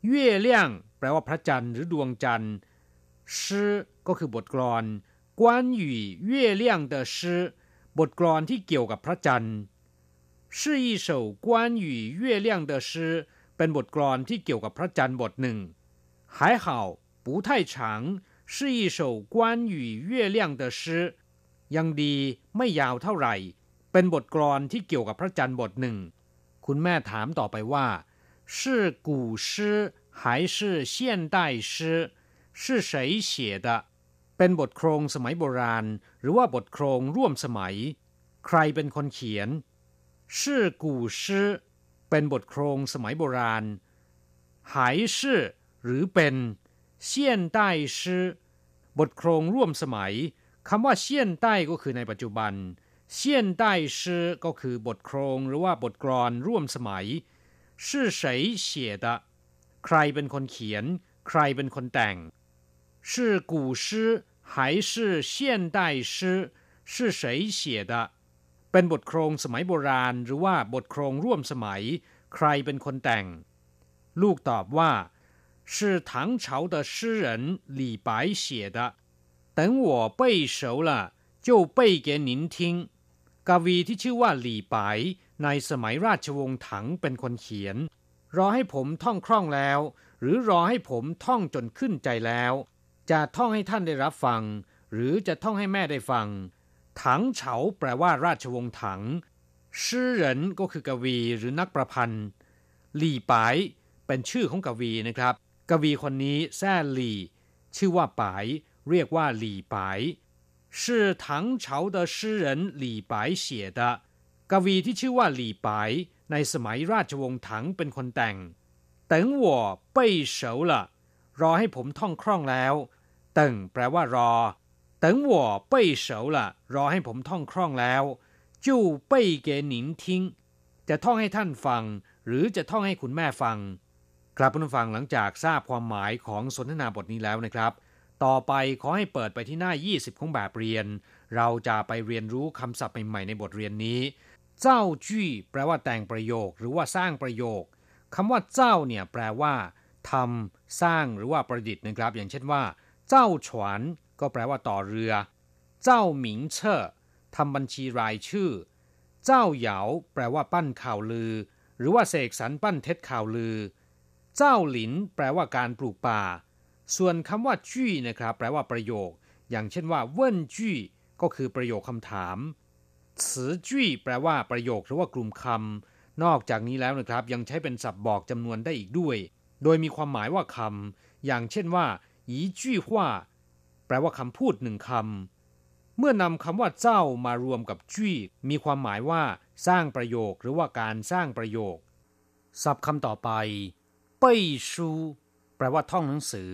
เย่เลี่ยงแปลว่าพระจันทร์หรือดวงจันทร์ชื่อก็คือบทกลอนกวนหยูเย่เลี่ยงเดอชื่อบทกลอนที่เกี่ยวกับพระจันทร์ 是一首关于月亮的诗เป็นบทกลอนที่เกี่ยวกับพระจันทร์บทหนึ่ง还好不太长是一首关于月亮的诗ยังดีไม่ยาวเท่าไหร่ เป็นบทกลอนที่เกี่ยวกับพระจันทร์บทหนึ่ง คุณแม่ถามต่อไปว่า是古诗还是现代诗 是谁写的เป็นบทโครงสมัยโบราณ หรือว่าบทโครงร่วมสมัย ใครเป็นคนเขียน 是古诗เป็นบทโครงสมัยโบราณ还是หรือเป็น现代诗บทโครงร่วมสมัยคำว่าเซียนใต้ก็คือในปัจจุบันเซียนใต้ชื่อก็คือบทโครงหรือว่าบทกลอนร่วมสมัย是谁写的ใครเป็นคนเขียน ใครเป็นคนแต่ง是古诗还是现代诗是谁写的 เป็นบทโครงสมัยโบราณ หรือว่าบทโครงร่วมสมัย ใครเป็นคนแต่ง ลูกตอบว่า是唐朝的诗人李白写的等我背熟了就背给您听กวีที่ชื่อว่าหลี่ปายในสมัยราชวงศ์ถังเป็นคนเขียน รอให้ผมท่องคล่องแล้ว หรือรอให้ผมท่องจนขึ้นใจแล้ว จะท่องให้ท่านได้รับฟัง หรือจะท่องให้แม่ได้ฟัง ถังเฉาแปลว่าราชวงศ์ถังชื่อเหรินก็คือกวีหรือนักประพันธ์หลี่ปายเป็นชื่อของกวีนะครับ กวีคนนี้แซ่หลี่ ชื่อว่าปาย เรียกว่าหลี่ปาย是唐朝的诗人李白写的กวีที่ชื่อว่าหลี่ปายในสมัยราชวงศ์ถังเป็นคนแต่ง等我背熟了รอให้ผมท่องคล่องแล้ว等แปลว่ารอ 等我背熟了รอให้ผมท่องคล่องแล้ว就背给您听จะท่องให้ท่านฟัง หรือจะท่องให้คุณแม่ฟัง ครับผู้ฟังหลังจากทราบความหมายของสนทนาบทนี้แล้วนะครับต่อไปขอให้เปิดไปที่หน้า 20 ของแบบเรียน เราจะไปเรียนรู้คำศัพท์ใหม่ๆในบทเรียนนี้ เจ้าจี้แปลว่าแต่งประโยคหรือว่าสร้างประโยคคำว่าเจ้าเนี่ยแปลว่าทำสร้างหรือว่าประดิษฐ์นะครับ อย่างเช่นว่า เจ้าฉวน ก็แปลว่าต่อเรือ เจ้าหมิงเชอทำบัญชีรายชื่อ เจ้าเหยาแปลว่าปั้นข่าวลือ หรือว่าเสกสรรปั้นเท็จข่าวลือ เจ้าหลิน แปลว่าการปลูกป่า ส่วนคำว่าจี้นะครับ แปลว่าประโยค อย่างเช่นว่าเว่นจี้ก็คือประโยคคำถาม词จี้แปลว่าประโยคหรือว่ากลุ่มคำนอกจากนี้แล้วนะครับ ยังใช้เป็นศัพท์บอกจำนวนได้อีกด้วย โดยมีความหมายว่าคำอย่างเช่นว่าอีจี้ว่า ปลว่าคำพูดหนึ่งคำ เมื่อนำคำว่าเจ้ามารวมกับจี้มีความหมายว่า สร้างประโยคหรือว่าการสร้างประโยค ศัพท์คำต่อไป เป้ยชู แปลว่าท่องหนังสือ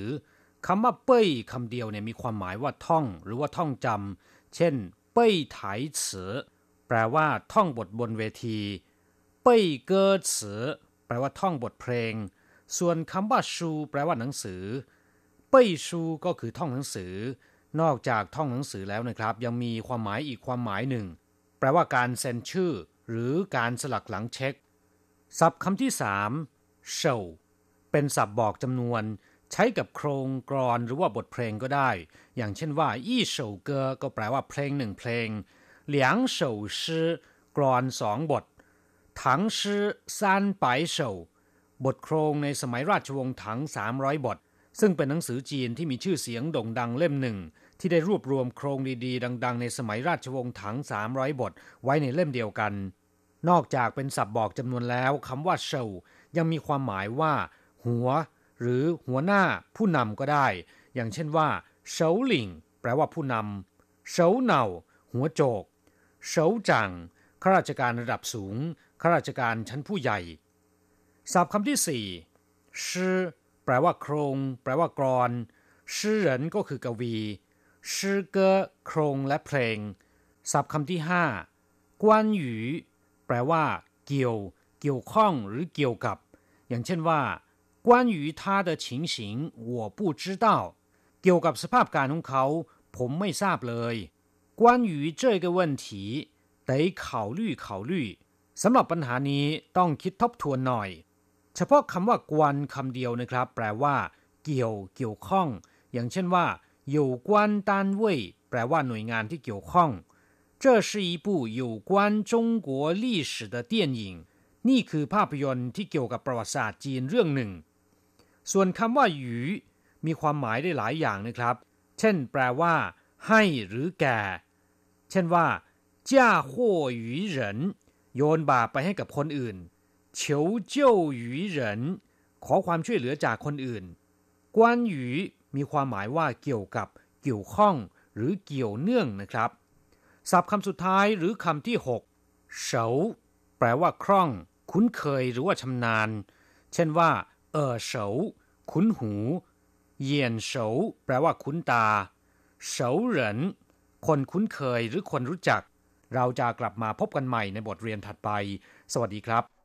คำว่าเป้ยคำเดียวเนี่ยมีความหมายว่าท่อง หรือว่าท่องจำเช่น เป้ยไถเสือแปลว่าท่องบทบนเวที เป้ยเกอเสือแปลว่าท่องบทเพลง ส่วนคำว่าชู แปลว่าหนังสือ ป้ยชูก็คือท่องหนังสือ นอกจากท่องหนังสือแล้วนะครับ ยังมีความหมายอีกความหมายหนึ่ง แปลว่าการเซ็นชื่อ หรือการสลักหลังเช็คศัพท์คำที่สามเฉาเป็นศัพท์บอกจำนวน ใช้กับโครงกรอนหรือว่าบทเพลงก็ได้ อย่างเช่นว่ายี่เฉาเกอก็แปลว่าเพลงหนึ่งเพลงเหลียงเฉาชื่อกรอนสองบทถังชื่อซานไปเฉาบทโครงในสมัยราชวงศ์ถังสามร้อยบท ซึ่งเป็นหนังสือจีนที่มีชื่อเสียงโด่งดังเล่มหนึ่ง ที่ได้รวบรวมโครงดีๆ ดัง ๆ ในสมัยราชวงศ์ถังสามร้อยบท ไว้ในเล่มเดียวกัน นอกจากเป็นศัพท์บอกจำนวนแล้วคำว่าเฉายังมีความหมายว่า หัว หรือหัวหน้าผู้นำก็ได้ อย่างเช่นว่าเฉาหลิงแปลว่าผู้นำเฉาเหนาหัวโจกเฉาจังข้าราชการระดับสูงข้าราชการชั้นผู้ใหญ่ศัพท์คำที่สี่ชื่อ แปลว่าโครง แปลว่ากรอนชื่อเหรินก็คือกวีชื่อเกอโครงและเพลงศัพท์คำที่ห้ากวนหยูแปลว่า เกี่ยว เกี่ยวข้องหรือเกี่ยวกับ อย่างเช่นว่า关于他的情形我不知道เกี่ยวกับสภาพการของเขา ผมไม่ทราบเลย关于这个问题得考虑考虑สำหรับปัญหานี้ต้องคิดทบทวนหน่อย เฉพาะคำว่ากวนคำเดียวนะครับ แปลว่า เกี่ยว เกี่ยวข้อง อย่างเช่นว่า有关单位แปลว่าหน่วยงานที่เกี่ยวข้อง这是一部有关中国历史的电影นี่คือภาพยนตร์ที่เกี่ยวกับประวัติศาสตร์จีนเรื่องหนึ่งส่วนคำว่าหยูมีความหมายได้หลายอย่างนะครับ เช่น แปลว่า ให้หรือแก่ เช่นว่าจ้าหัวหยูเหรินโยนบาปไปให้กับคนอื่น เฉียวเจ้าหยูหรินขอความช่วยเหลือจากคนอื่นกวนหยูมีความหมายว่าเกี่ยวกับเกี่ยวข้อง หรือเกี่ยวเนื่องนะครับ ศัพท์คำสุดท้ายหรือคำที่6เฉาแปลว่าคล่อง คุ้นเคยหรือว่าชำนาญ เช่นว่า เออเฉาคุ้นหู เยียนเฉาแปลว่าคุ้นตาเฉาเหรินคนคุ้นเคยหรือคนรู้จัก เราจะกลับมาพบกันใหม่ในบทเรียนถัดไป สวัสดีครับ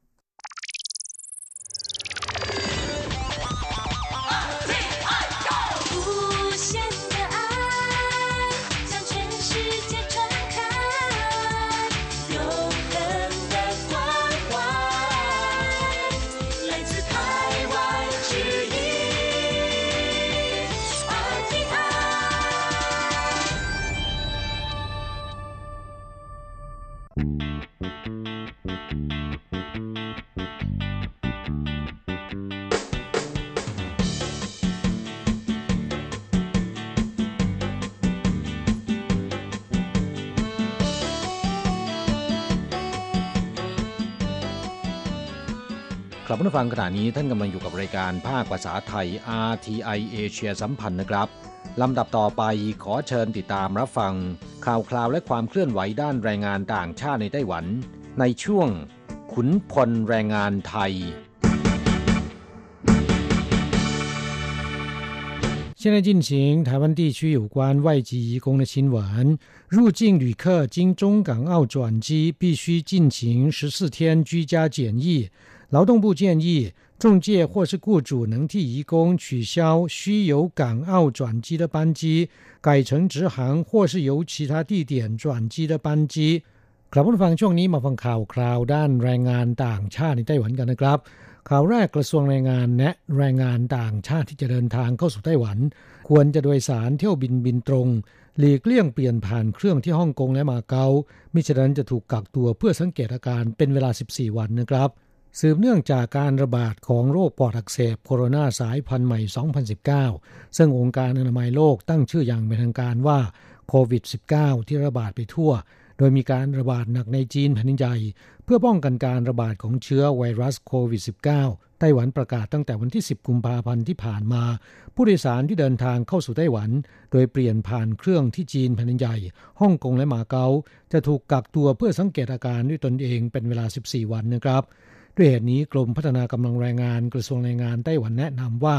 ครับผู้ฟังขณะนี้ท่านกำลังอยู่กับรายการภาคภาษาไทย RTI เอเชียสัมพันธ์นะครับลำดับต่อไปขอเชิญติดตามรับฟัง ข่าวคราวและความเคลื่อนไหวด้านแรงงานต่างชาติในไต้หวัน ในช่วง ขุนพลแรงงานไทย现在进行台湾地区有关外籍移工的新闻。入境旅客经中港澳转机，必须进行十四天居家检疫。 劳动部建议，中介或是雇主能替移工取消需由港澳转机的班机，改成直航或是由其他地点转机的班机。ครับผู้ฟังช่วงนี้มาฟังข่าวคราวด้านแรงงานต่างชาติในไต้หวันกันนะครับ ข่าวแรกกระทรวงแรงงานแนะแรงงานต่างชาติที่จะเดินทางเข้าสู่ไต้หวัน ควรจะโดยสารเที่ยวบินบินตรง หลีกเลี่ยงเปลี่ยนผ่านเครื่องที่ฮ่องกงและมาเก๊ามิฉะนั้นจะถูกกักตัวเพื่อสังเกตอาการเป็นเวลา 14 วันนะครับ สืบเนื่องจากการระบาดของโรคปอดอักเสบโคโรนาสายพันธุ์ใหม่ 2019 ซึ่งองค์การอนามัยโลกตั้งชื่ออย่างเป็นทางการว่าโควิด -19 ที่ระบาดไปทั่ว โดยมีการระบาดหนักในจีนแผ่นดินใหญ่เพื่อป้องกันการระบาดของเชื้อไวรัสโควิด -19 ไต้หวันประกาศตั้งแต่วันที่ 10 กุมภาพันธ์ที่ผ่านมา ผู้โดยสารที่เดินทางเข้าสู่ไต้หวัน โดยเปลี่ยนผ่านเครื่องที่จีนแผ่นดินใหญ่ฮ่องกงและมาเก๊าจะถูกกักตัวเพื่อสังเกตอาการด้วยตนเองเป็นเวลา 14 วันนะครับ ด้วยเหตุนี้กรมพัฒนากำลังแรงงานกระทรวงแรงงานไต้หวันแนะนำว่า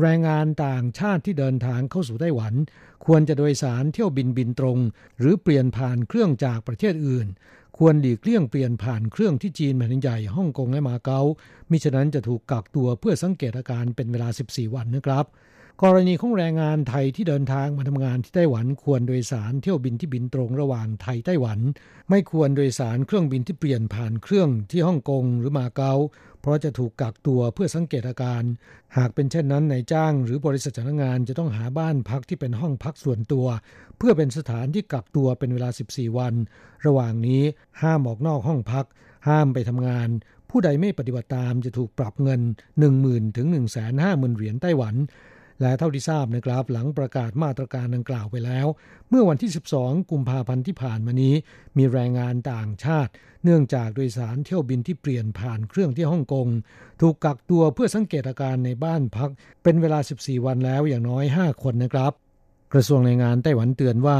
แรงงานต่างชาติที่เดินทางเข้าสู่ไต้หวัน ควรจะโดยสารเที่ยวบินบินตรง หรือเปลี่ยนผ่านเครื่องจากประเทศอื่น ควรหลีกเลี่ยงเปลี่ยนผ่านเครื่องที่จีนแผ่นใหญ่ฮ่องกงและมาเก๊ามิฉะนั้นจะถูกกักตัวเพื่อสังเกตอาการเป็นเวลา 14 วันนะครับ กรณีของแรงงานไทยที่เดินทางมาทำงานที่ไต้หวันควรโดยสารเที่ยวบินที่บินตรงระหว่างไทยไต้หวัน ไม่ควรโดยสารเครื่องบินที่เปลี่ยนผ่านเครื่องที่ฮ่องกงหรือมาเก๊าเพราะจะถูกกักตัวเพื่อสังเกตอาการ หากเป็นเช่นนั้นนายจ้าง หรือบริษัทจ้างงานจะต้องหาบ้านพักที่เป็นห้องพักส่วนตัว เพื่อเป็นสถานที่กักตัวเป็นเวลา 14 วัน ระหว่างนี้ห้ามออกนอกห้องพัก ห้ามไปทำงานผู้ใดไม่ปฏิบัติตามจะถูกปรับเงิน 10,000 ถึง 150,000เหรียญไต้หวัน และเท่าที่ทราบนะครับหลังประกาศมาตรการดังกล่าวไปแล้ว เมื่อวันที่ 12 กุมภาพันธ์ที่ผ่านมานี้ มีแรงงานต่างชาติ เนื่องจากโดยสารเที่ยวบินที่เปลี่ยนผ่านเครื่องที่ฮ่องกง ถูกกักตัวเพื่อสังเกตอาการในบ้านพัก เป็นเวลา 14 วันแล้วอย่างน้อย 5 คนนะครับ กระทรวงแรงงานไต้หวันเตือนว่า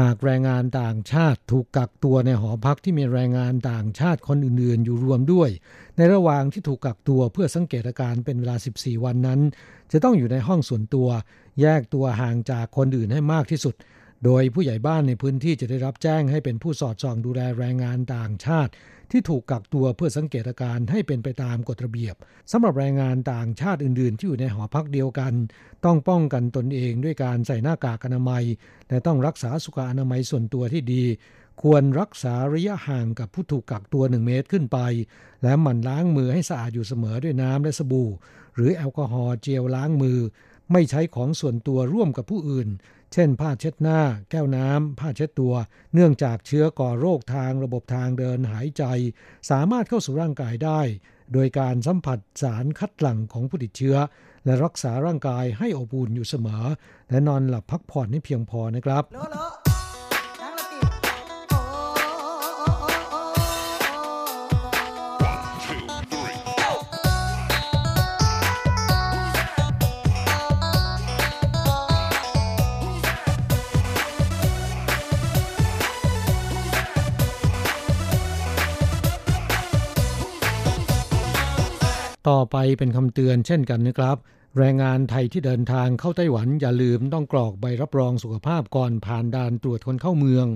หากแรงงานต่างชาติถูกกักตัวในหอพักที่มีแรงงานต่างชาติคนอื่นๆ อยู่รวมด้วย ในระหว่างที่ถูกกักตัวเพื่อสังเกตอาการเป็นเวลา 14 วันนั้น จะต้องอยู่ในห้องส่วนตัว แยกตัวห่างจากคนอื่นให้มากที่สุด โดยผู้ใหญ่บ้านในพื้นที่จะได้รับแจ้งให้เป็นผู้สอดส่องดูแลแรงงานต่างชาติ ที่ถูกกักตัวเพื่อสังเกตอาการให้เป็นไปตามกฎระเบียบสำหรับแรงงานต่างชาติอื่น ๆ ที่อยู่ในหอพักเดียวกัน ต้องป้องกันตนเองด้วยการใส่หน้ากากอนามัย และต้องรักษาสุขอนามัยส่วนตัวที่ดี ควรรักษาระยะห่างกับผู้ถูกกักตัว 1 เมตรขึ้นไป และหมั่นล้างมือให้สะอาดอยู่เสมอด้วยน้ำและสบู่ หรือแอลกอฮอล์เจลล้างมือ ไม่ใช้ของส่วนตัวร่วมกับผู้อื่น เช่น ผ้าเช็ดหน้า แก้วน้ำ ผ้าเช็ดตัว เนื่องจากเชื้อก่อโรคทางระบบทางเดินหายใจ สามารถเข้าสู่ร่างกายได้ โดยการสัมผัสสารคัดหลั่งของผู้ติดเชื้อ และรักษาร่างกายให้อบอุ่นอยู่เสมอ และนอนหลับพักผ่อนให้เพียงพอนะครับ ต่อไปเป็นคำเตือนเช่นกันนะครับ แรงงานไทยที่เดินทางเข้าไต้หวันอย่าลืมต้องกรอกใบรับรองสุขภาพก่อนผ่านด่านตรวจคนเข้าเมือง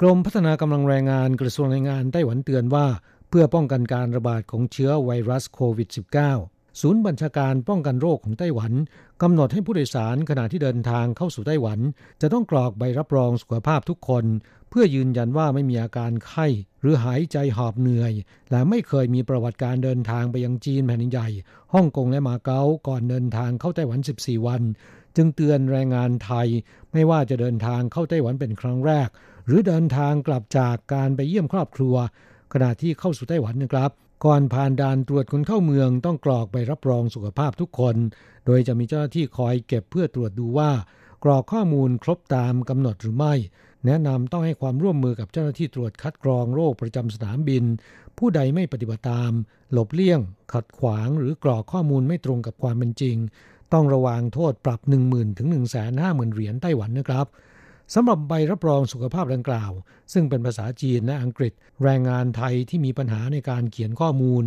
กรมพัฒนากำลังแรงงานกระทรวงแรงงานไต้หวันเตือนว่า เพื่อป้องกันการระบาดของเชื้อไวรัสโควิด -19 ศูนย์บัญชาการป้องกันโรคของไต้หวันกำหนดให้ผู้โดยสารขณะที่เดินทางเข้าสู่ไต้หวัน จะต้องกรอกใบรับรองสุขภาพทุกคน เพื่อยืนยันว่าไม่มีอาการไข้ หรือหายใจหอบเหนื่อย และไม่เคยมีประวัติการเดินทางไปยังจีนแผ่นใหญ่ฮ่องกงและมาเก๊าก่อนเดินทางเข้าไต้หวัน 14 วัน จึงเตือนแรงงานไทย ไม่ว่าจะเดินทางเข้าไต้หวันเป็นครั้งแรก หรือเดินทางกลับจากการไปเยี่ยมครอบครัว ขณะที่เข้าสู่ไต้หวันนะครับก่อนผ่านด่านตรวจคนเข้าเมืองต้องกรอกใบรับรองสุขภาพทุกคน โดยจะมีเจ้าหน้าที่คอยเก็บเพื่อตรวจดูว่า กรอกข้อมูลครบตามกำหนดหรือไม่ แนะนำต้องให้ความร่วมมือกับเจ้าหน้าที่ตรวจคัดกรองโรคประจำสนามบิน ผู้ใดไม่ปฏิบัติตาม หลบเลี่ยง ขัดขวางหรือกรอกข้อมูลไม่ตรงกับความเป็นจริง ต้องระวางโทษปรับ 10,000ถึง150,000เหรียญไต้หวันนะครับสำหรับใบรับรองสุขภาพดังกล่าว ซึ่งเป็นภาษาจีนและอังกฤษ แรงงานไทยที่มีปัญหาในการเขียนข้อมูล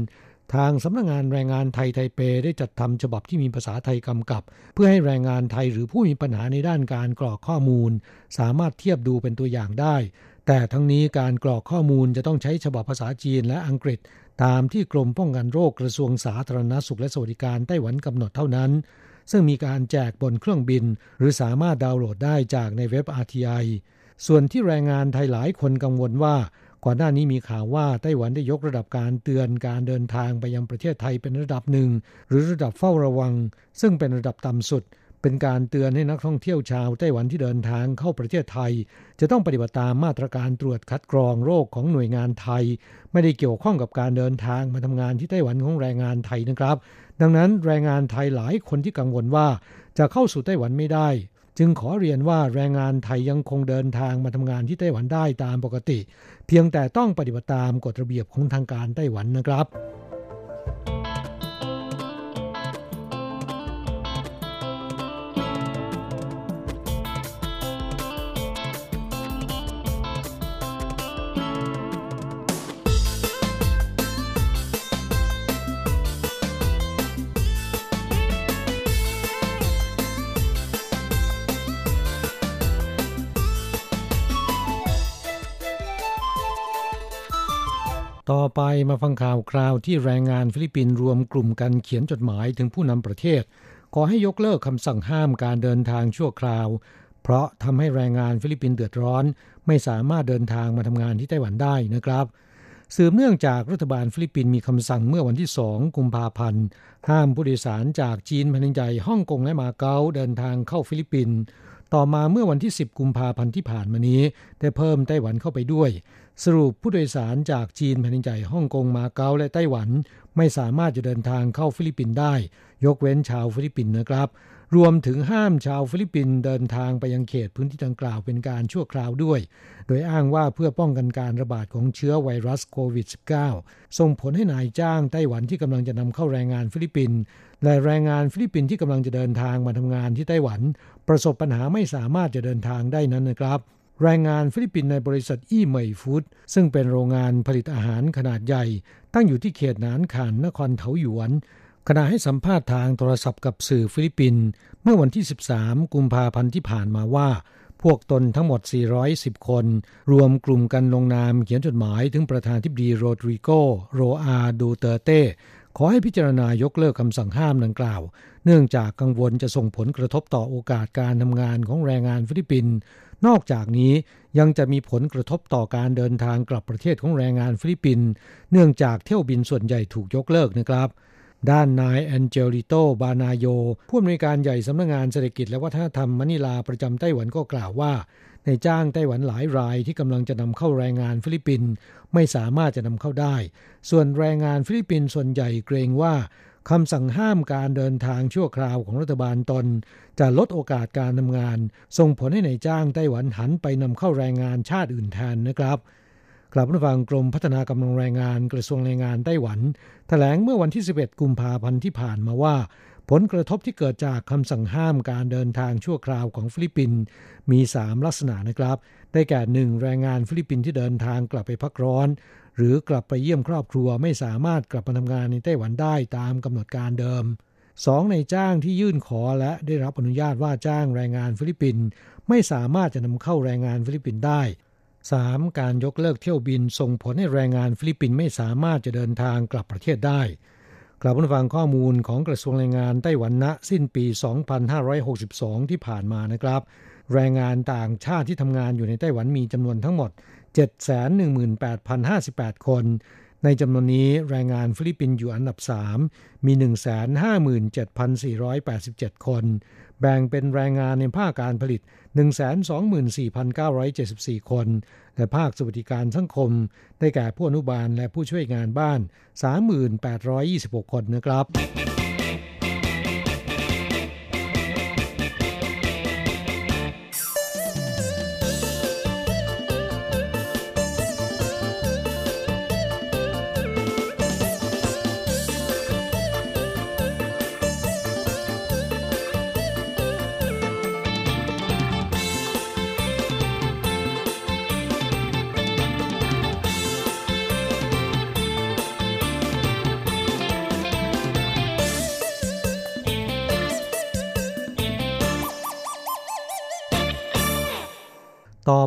ทางสำนักงงานแรงงานไทยไทเปได้จัดทำฉบับที่มีภาษาไทยกำกับ เพื่อให้แรงงานไทยหรือผู้มีปัญหาในด้านการกรอกข้อมูล สามารถเทียบดูเป็นตัวอย่างได้ แต่ทั้งนี้การกรอกข้อมูลจะต้องใช้ฉบับภาษาจีนและอังกฤษ ตามที่กรมป้องกันโรคกระทรวงสาธารณสุขและสวัสดิการไต้หวันกำหนดเท่านั้น ซึ่งมีการแจกบนเครื่องบิน หรือสามารถดาวน์โหลดได้จากในเว็บ RTI ส่วนที่แรงงานไทยหลายคนกังวลว่า ก่อนหน้านี้มีข่าวว่าไต้หวันได้ยกระดับการเตือนการเดินทางไปยังประเทศไทยเป็นระดับหนึ่ง หรือระดับเฝ้าระวัง ซึ่งเป็นระดับต่ำสุด เป็นการเตือนให้นักท่องเที่ยวชาวไต้หวันที่เดินทางเข้าประเทศไทย จะต้องปฏิบัติตามมาตรการตรวจคัดกรองโรคของหน่วยงานไทย ไม่ได้เกี่ยวข้องกับการเดินทางมาทำงานที่ไต้หวันของแรงงานไทยนะครับ ดังนั้นแรงงานไทยหลายคนที่กังวลว่าจะเข้าสู่ไต้หวันไม่ได้ จึงขอเรียนว่าแรงงานไทยยังคงเดินทางมาทำงานที่ไต้หวันได้ตามปกติ เพียงแต่ต้องปฏิบัติตามกฎระเบียบของทางการไต้หวันนะครับ ต่อไปมาฟังข่าวคราวที่แรงงานฟิลิปปินส์รวมกลุ่มกันเขียนจดหมายถึงผู้นำประเทศ ขอให้ยกเลิกคำสั่งห้ามการเดินทางชั่วคราว เพราะทำให้แรงงานฟิลิปปินส์เดือดร้อน ไม่สามารถเดินทางมาทำงานที่ไต้หวันได้นะครับสืบเนื่องจากรัฐบาลฟิลิปปินส์มีคำสั่งเมื่อวันที่ 2 กุมภาพันธ์ ห้ามผู้โดยสารจากจีนแผ่นดินใหญ่ฮ่องกงและมาเก๊าเดินทางเข้าฟิลิปปินส์ต่อมาเมื่อวันที่ 10 กุมภาพันธ์ที่ผ่านมานี้ ได้เพิ่มไต้หวันเข้าไปด้วย สรุปผู้โดยสารจากจีนแผ่นดินใหญ่ฮ่องกงมาเก๊าและไต้หวัน ไม่สามารถจะเดินทางเข้าฟิลิปปินส์ได้ ยกเว้นชาวฟิลิปปินส์นะครับ รวมถึงห้ามชาวฟิลิปปินส์เดินทางไปยังเขตพื้นที่ดังกล่าวเป็นการชั่วคราวด้วย โดยอ้างว่าเพื่อป้องกันการระบาดของเชื้อไวรัสโควิด -19 ส่งผลให้นายจ้างไต้หวันที่กำลังจะนำเข้าแรงงานฟิลิปปินส์และแรงงานฟิลิปปินส์ที่กำลังจะเดินทางมาทำงานที่ไต้หวัน ประสบปัญหาไม่สามารถจะเดินทางได้นั้นนะครับ แรงงานฟิลิปปินส์ในบริษัทอี้เหมยฟู้ดซึ่งเป็นโรงงานผลิตอาหารขนาดใหญ่ ตั้งอยู่ที่เขตหนานขานนครเถาหยวน ขณะให้สัมภาษณ์ทางโทรศัพท์กับสื่อฟิลิปปินส์เมื่อวันที่ 13 กุมภาพันธ์ที่ผ่านมาว่า พวกตนทั้งหมด 410 คน รวมกลุ่มกันลงนามเขียนจดหมายถึงประธานาธิบดีโรดริโกโรอาดูเตอร์เตขอให้พิจารณายกเลิกคำสั่งห้ามดังกล่าว เนื่องจากกังวลจะส่งผลกระทบต่อโอกาสการทำงานของแรงงานฟิลิปปินส์ นอกจากนี้ยังจะมีผลกระทบต่อการเดินทางกลับประเทศของแรงงานฟิลิปปินส์เนื่องจากเที่ยวบินส่วนใหญ่ถูกยกเลิกนะครับ ด้านนายแอนเจลิโต บานาโย ผู้อำนวยการใหญ่สำนักงานเศรษฐกิจและวัฒนธรรมมะนิลาประจำไต้หวันก็กล่าวว่านายจ้างไต้หวันหลายรายที่กำลังจะนำเข้าแรงงานฟิลิปปินส์ไม่สามารถจะนำเข้าได้ ส่วนแรงงานฟิลิปปินส์ส่วนใหญ่เกรงว่า คำสั่งห้ามการเดินทางชั่วคราวของรัฐบาลตน จะลดโอกาสการทำงาน ส่งผลให้นายจ้างไต้หวันหันไปนำเข้าแรงงานชาติอื่นแทนนะครับกลับมาฟังกรมพัฒนากำลังแรงงานกระทรวงแรงงานไต้หวันแถลงเมื่อวันที่ 11 กุมภาพันธ์ที่ผ่านมาว่า ผลกระทบที่เกิดจากคำสั่งห้ามการเดินทางชั่วคราวของฟิลิปปินส์มี 3 ลักษณะนะครับ ได้แก่ 1. แรงงานฟิลิปปินส์ที่เดินทางกลับไปพักร้อน หรือกลับไปเยี่ยมครอบครัวไม่สามารถกลับมาทำงานในไต้หวันได้ตามกำหนดการเดิม 2. นายจ้างที่ยื่นขอและได้รับอนุญาตว่าจ้างแรงงานฟิลิปปินส์ไม่สามารถจะนำเข้าแรงงานฟิลิปปินส์ได้ 3. การยกเลิกเที่ยวบินส่งผลให้แรงงานฟิลิปปินส์ไม่สามารถจะเดินทางกลับประเทศได้กลับมาฟังข้อมูลของกระทรวงแรงงานไต้หวันณสิ้นปี 2562 ที่ผ่านมานะครับ แรงงานต่างชาติที่ทำงานอยู่ในไต้หวันมีจำนวนทั้งหมด 718,058 คน ในจำนวนนี้แรงงานฟิลิปปินส์อยู่อันดับ 3 มี 157,487 คน แบ่งเป็นแรงงานในภาคการผลิต 124,974 คน และภาคสวัสดิการสังคม ได้แก่ผู้อนุบาลและผู้ช่วยงานบ้าน 3,826 คนนะครับ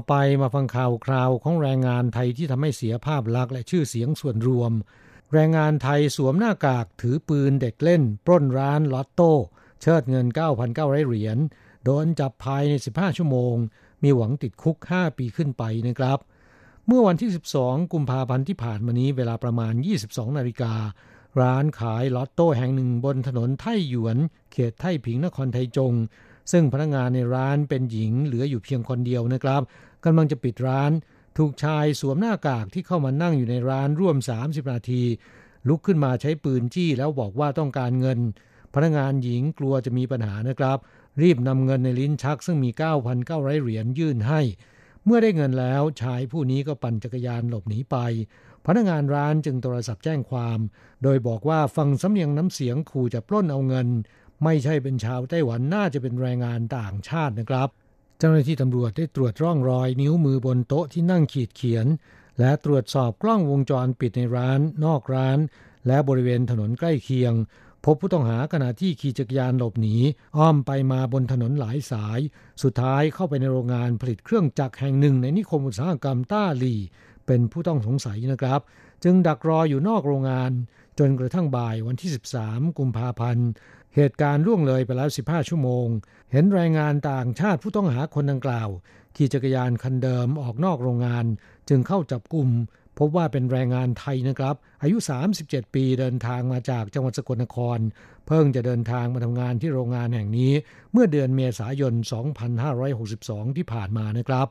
ไปมาฟังข่าวคราวของแรงงานไทยที่ทำให้เสียภาพลักษณ์และชื่อเสียงส่วนรวม แรงงานไทยสวมหน้ากากถือปืนเด็กเล่น ปล้นร้านลอตโต้ เชิดเงิน 9,900 เหรียญโดนจับภายใน 15 ชั่วโมง มีหวังติดคุก 5 ปีขึ้นไปนะครับ เมื่อวันที่ 12 กุมภาพันธ์ที่ผ่านมานี้เวลาประมาณ 22 นาฬิกา ร้านขายลอตโต้แห่งหนึ่งบนถนนไทหยวน เขตไทผิงนครไทจงซึ่งพนักงานในร้านเป็นหญิงเหลืออยู่เพียงคนเดียวนะครับ กำลังจะปิดร้าน ถูกชายสวมหน้ากากที่เข้ามานั่งอยู่ในร้านร่วม 30 นาที ลุกขึ้นมาใช้ปืนจี้แล้วบอกว่าต้องการเงิน พนักงานหญิงกลัวจะมีปัญหานะครับ รีบนำเงินในลิ้นชักซึ่งมี 9,900 เหรียญยื่นให้ เมื่อได้เงินแล้วชายผู้นี้ก็ปั่นจักรยานหลบหนีไปพนักงานร้านจึงโทรศัพท์แจ้งความ โดยบอกว่าฟังสำเนียงน้ำเสียงขู่จะปล้นเอาเงิน ไม่ใช่เป็นชาวไต้หวันน่าจะเป็นแรงงานต่างชาตินะครับ เจ้าหน้าที่ตำรวจได้ตรวจร่องรอยนิ้วมือบนโต๊ะที่นั่งขีดเขียน และตรวจสอบกล้องวงจรปิดในร้าน นอกร้าน และบริเวณถนนใกล้เคียง พบผู้ต้องหาขณะที่ขี่จักรยานหลบหนี อ้อมไปมาบนถนนหลายสาย สุดท้ายเข้าไปในโรงงานผลิตเครื่องจักรแห่งหนึ่งในนิคมอุตสาหกรรมต้าหลี เป็นผู้ต้องสงสัยนะครับ จึงดักรออยู่นอกโรงงาน จนกระทั่งบ่ายวันที่ 13 กุมภาพันธ์ เหตุการณ์ล่วงเลยไปแล้ว 15 ชั่วโมง เห็นแรงงานต่างชาติผู้ต้องหาคนดังกล่าว ขี่จักรยานคันเดิมออกนอกโรงงาน จึงเข้าจับกลุ่มพบว่าเป็นแรงงานไทยนะครับ อายุ 37 ปีเดินทางมาจากจังหวัดสกลนคร เพิ่งจะเดินทางมาทำงานที่โรงงานแห่งนี้ เมื่อเดือนเมษายน 2562 ที่ผ่านมานะครับ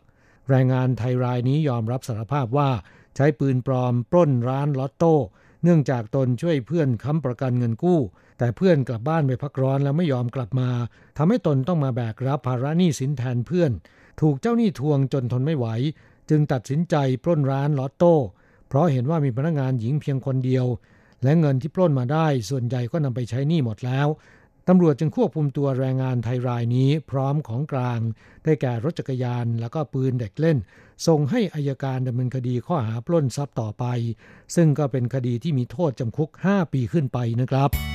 แรงงานไทยรายนี้ยอมรับสารภาพว่าใช้ปืนปลอมปล้นร้านลอตโต้ เนื่องจากตนช่วยเพื่อนค้ำประกันเงินกู้ แต่เพื่อนกลับบ้านไปพักร้อนแล้วไม่ยอมกลับมาทำให้ตนต้องมาแบกรับภาระหนี้สินแทนเพื่อน ถูกเจ้าหนี้ทวงจนทนไม่ไหว จึงตัดสินใจปล้นร้านลอตโต้ เพราะเห็นว่ามีพนักงานหญิงเพียงคนเดียว และเงินที่ปล้นมาได้ส่วนใหญ่ก็นำไปใช้หนี้หมดแล้วตำรวจจึงควบคุมตัวแรงงานไทยรายนี้พร้อมของกลาง ได้แก่รถจักรยานแล้วก็ปืนเด็กเล่น ส่งให้อายการดำเนินคดีข้อหาปล้นทรัพย์ต่อไป ซึ่งก็เป็นคดีที่มีโทษจำคุก 5 ปีขึ้นไปนะครับ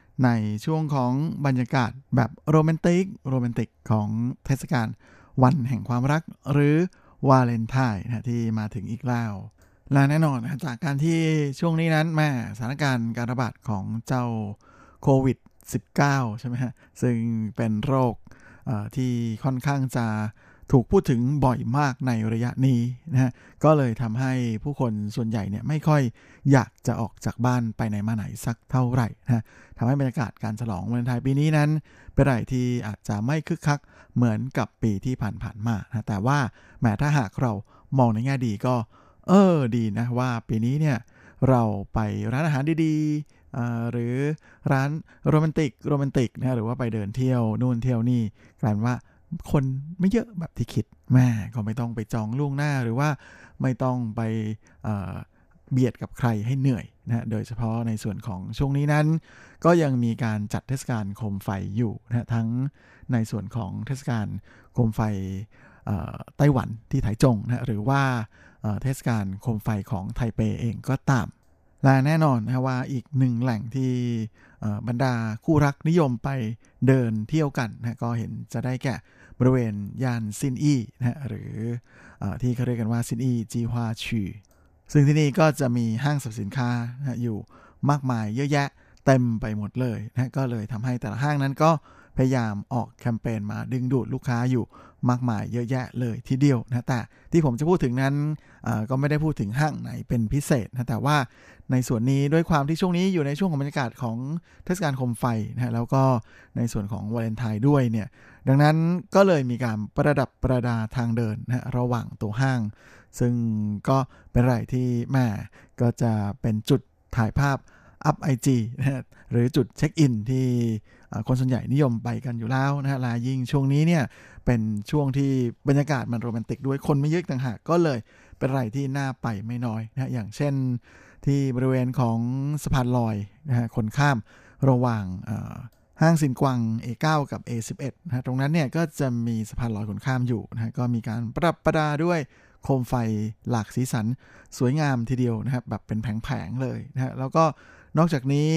ในช่วงของบรรยากาศแบบโรแมนติกโรแมนติกของเทศกาลวันแห่งความรักหรือวาเลนไทน์นะที่มาถึงอีกแล้วและแน่นอนนะจากการที่ช่วงนี้นั้นแม่สถานการณ์การระบาดของเจ้าโควิด -19 ใช่ไหมฮะ ซึ่งเป็นโรคที่ค่อนข้างจะถูกพูดถึงบ่อยมากในระยะนี้นะฮะ ก็เลยทำให้ผู้คนส่วนใหญ่เนี่ยไม่ค่อยอยากจะออกจากบ้านไปไหนมาไหนสักเท่าไหร่นะ ทำให้บรรยากาศการฉลองวันไทยปีนี้นั้น เป็นอะไรที่อาจจะไม่คึกคักเหมือนกับปีที่ผ่านๆมานะแต่ว่าแม้ถ้าหากเรามองในแง่ดีก็ เออดีนะว่าปีนี้เนี่ยเราไปร้านอาหารดีๆหรือร้านโรแมนติกโรแมนติกนะหรือว่าไปเดินเที่ยวนู่นเที่ยวนี่กลายว่าคนไม่เยอะแบบที่คิดแม่ก็ไม่ต้องไปจองล่วงหน้าหรือว่าไม่ต้องไป เบียดกับใครให้เหนื่อยนะโดยเฉพาะในส่วนของช่วงนี้นั้น ก็ยังมีการจัดเทศกาลโคมไฟอยู่นะทั้งในส่วนของเทศกาลโคมไฟไต้หวันที่ไถจงนะหรือว่าเทศกาลโคมไฟของไทเปเองก็ตามและแน่นอนนะว่าอีกหนึ่งแหล่งที่บรรดาคู่รักนิยมไปเดินเที่ยวกันนะก็เห็นจะได้แก่บริเวณย่านซินอี้นะหรืออที่เขาเรียกกันว่าซินอี้จีฮวาชี ซึ่งที่นี่ก็จะมีห้างสรรพสินค้านะอยู่มากมายเยอะแยะเต็มไปหมดเลยนะก็เลยทำให้แต่ละห้างนั้นก็พยายามออกแคมเปญมาดึงดูดลูกค้าอยู่มากมายเยอะแยะเลยทีเดียวนะแต่ที่ผมจะพูดถึงนั้นก็ไม่ได้พูดถึงห้างไหนเป็นพิเศษนะแต่ว่าในส่วนนี้ด้วยความที่ช่วงนี้อยู่ในช่วงของบรรยากาศของเทศกาลคมไฟนะแล้วก็ในส่วนของวาเลนไทน์ด้วยเนี่ยดังนั้นก็เลยมีการประดับประดาทางเดินนะระหว่างตัวห้าง ซึ่งก็เป็นอะไรที่แม่ก็จะเป็นจุดถ่ายภาพอัพไอจีนะหรือจุดเช็คอินที่คนส่วนใหญ่นิยมไปกันอยู่แล้วนะฮะลายิ่งช่วงนี้เนี่ยเป็นช่วงที่บรรยากาศมันโรแมนติกด้วยคนไม่เยอะต่างหากก็เลยเป็นอะไรที่น่าไปไม่น้อยนะอย่างเช่นที่บริเวณของสะพานลอยนะฮะคนข้ามระหว่างห้างสินกวัง A9 กับ A11 นะตรงนั้นเนี่ยก็จะมีสะพานลอยคนข้ามอยู่นะก็มีการประดับประดาด้วย โคมไฟหลากสีสันสวยงามทีเดียวนะครับแบบเป็นแผงๆเลยนะฮะแล้วก็นอกจากนี้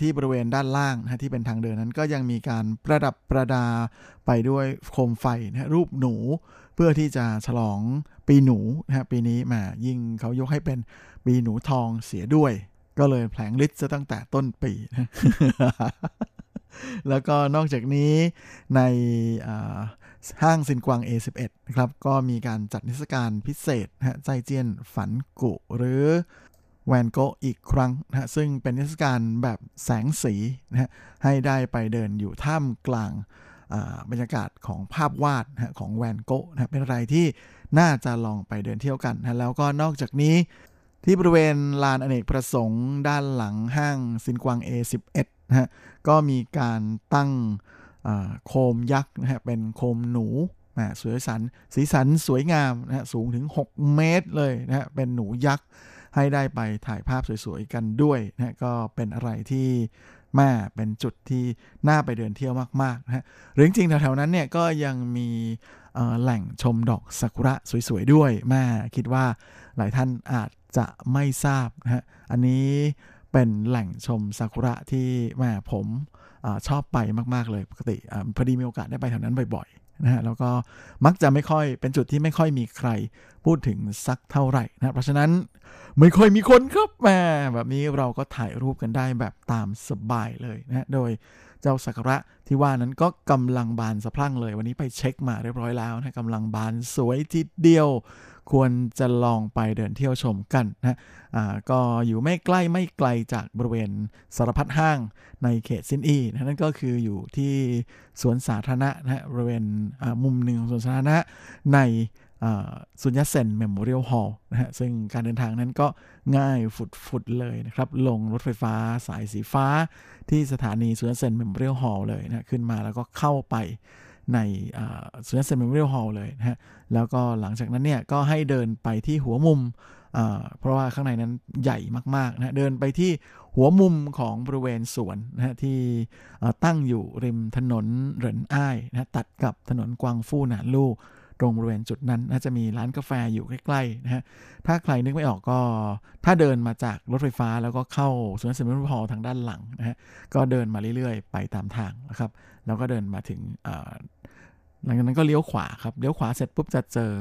ที่บริเวณด้านล่างนะที่เป็นทางเดินนั้นก็ยังมีการประดับประดาไปด้วยโคมไฟนะรูปหนูเพื่อที่จะฉลองปีหนูนะฮะปีนี้มายิ่งเขายกให้เป็นปีหนูทองเสียด้วย ก็เลยแผลงฤทธิ์จะตั้งแต่ต้นปีนะแล้วก็นอกจากนี้ใน ห้างซินกวาง A11 นะครับ ก็มีการจัดนิทรรศการพิเศษนะใจเจียนฝันกุหรือแวนโกอีกครั้งนะซึ่งเป็นนิทรรศการแบบแสงสีนะฮะให้ได้ไปเดินอยู่ท่ามกลางบรรยากาศของภาพวาดนะของแวนโกนะเป็นอะไรที่น่าจะลองไปเดินเที่ยวกันนะแล้วก็นอกจากนี้ ที่บริเวณลานอเนกประสงค์ ด้านหลังห้างซินกวาง A11 นะฮะก็มีการตั้ง โคมยักษ์นะฮะเป็นโคมหนูสวยสันสีสันสวยงามนะฮะสูงถึง 6 เมตรเลยนะฮะเป็นหนูยักษ์ให้ได้ไปถ่ายภาพสวยๆกันด้วยนะก็เป็นอะไรที่แม่เป็นจุดที่น่าไปเดินเที่ยวมากๆนะฮะหรือจริงๆแถวๆนั้นเนี่ยก็ยังมีแหล่งชมดอกซากุระสวยๆด้วยแม่คิดว่าหลายท่านอาจจะไม่ทราบนะฮะอันนี้เป็นแหล่งชมซากุระที่แม่ผม ชอบไปมากๆเลยปกติอพอดีมีโอกาสได้ไปแถวนั้นบ่อยๆนะฮะแล้วก็มักจะไม่ค่อยเป็นจุดที่ไม่ค่อยมีใครพูดถึงสักเท่าไหร่นะเพราะฉะนั้นไม่ค่อยมีคนครับแม่แบบนี้เราก็ถ่ายรูปกันได้แบบตามสบายเลยนะโดยเจ้าสักระที่ว่านั้นก็กำลังบานสะพรั่งเลย วันนี้ไปเช็คมาเรียบร้อยแล้วนะกำลังบานสวยทีเดียว ควรจะลองไปเดินเที่ยวชมกันนะอ่าก็อยู่ไม่ใกล้ไม่ไกลจากบริเวณสารพัดห้างในเขตซินอีนะนั่นก็คืออยู่ที่สวนสาธารณะนะบริเวณมุมหนึ่งของสวนสาธารณะใน Sun Yat-sen Memorial Hall นะฮะซึ่งการเดินทางนั้นก็ง่ายสุดๆเลยนะครับ ลงรถไฟฟ้าสายสีฟ้าที่สถานี Sun Yat-sen Memorial Hall เลยนะขึ้นมาแล้วก็เข้าไป ใน Sun Yat-sen Memorial Hall เลยนะฮะ แล้วก็หลังจากนั้นเนี่ยก็ให้เดินไปที่หัวมุม เพราะว่าข้างในนั้นใหญ่มากๆนะเดินไปที่หัวมุมของบริเวณสวนนะฮะที่ตั้งอยู่ริมถนนเหรินอ้ายนะตัดกับถนนกวางฟู่หนานลู่ตรงบริเวณจุดนั้นน่าจะมีร้านกาแฟอยู่ใกล้ๆนะฮะ ถ้าใครนึกไม่ออกก็ถ้าเดินมาจากรถไฟฟ้าแล้วก็เข้าสวนสนุนพอทางด้านหลังนะฮะ ก็เดินมาเรื่อยๆ ไปตามทางนะครับ แล้วก็เดินมาถึงหลังจากนั้นก็เลี้ยวขวาครับเลี้ยวขวาเสร็จปุ๊บจะเจอ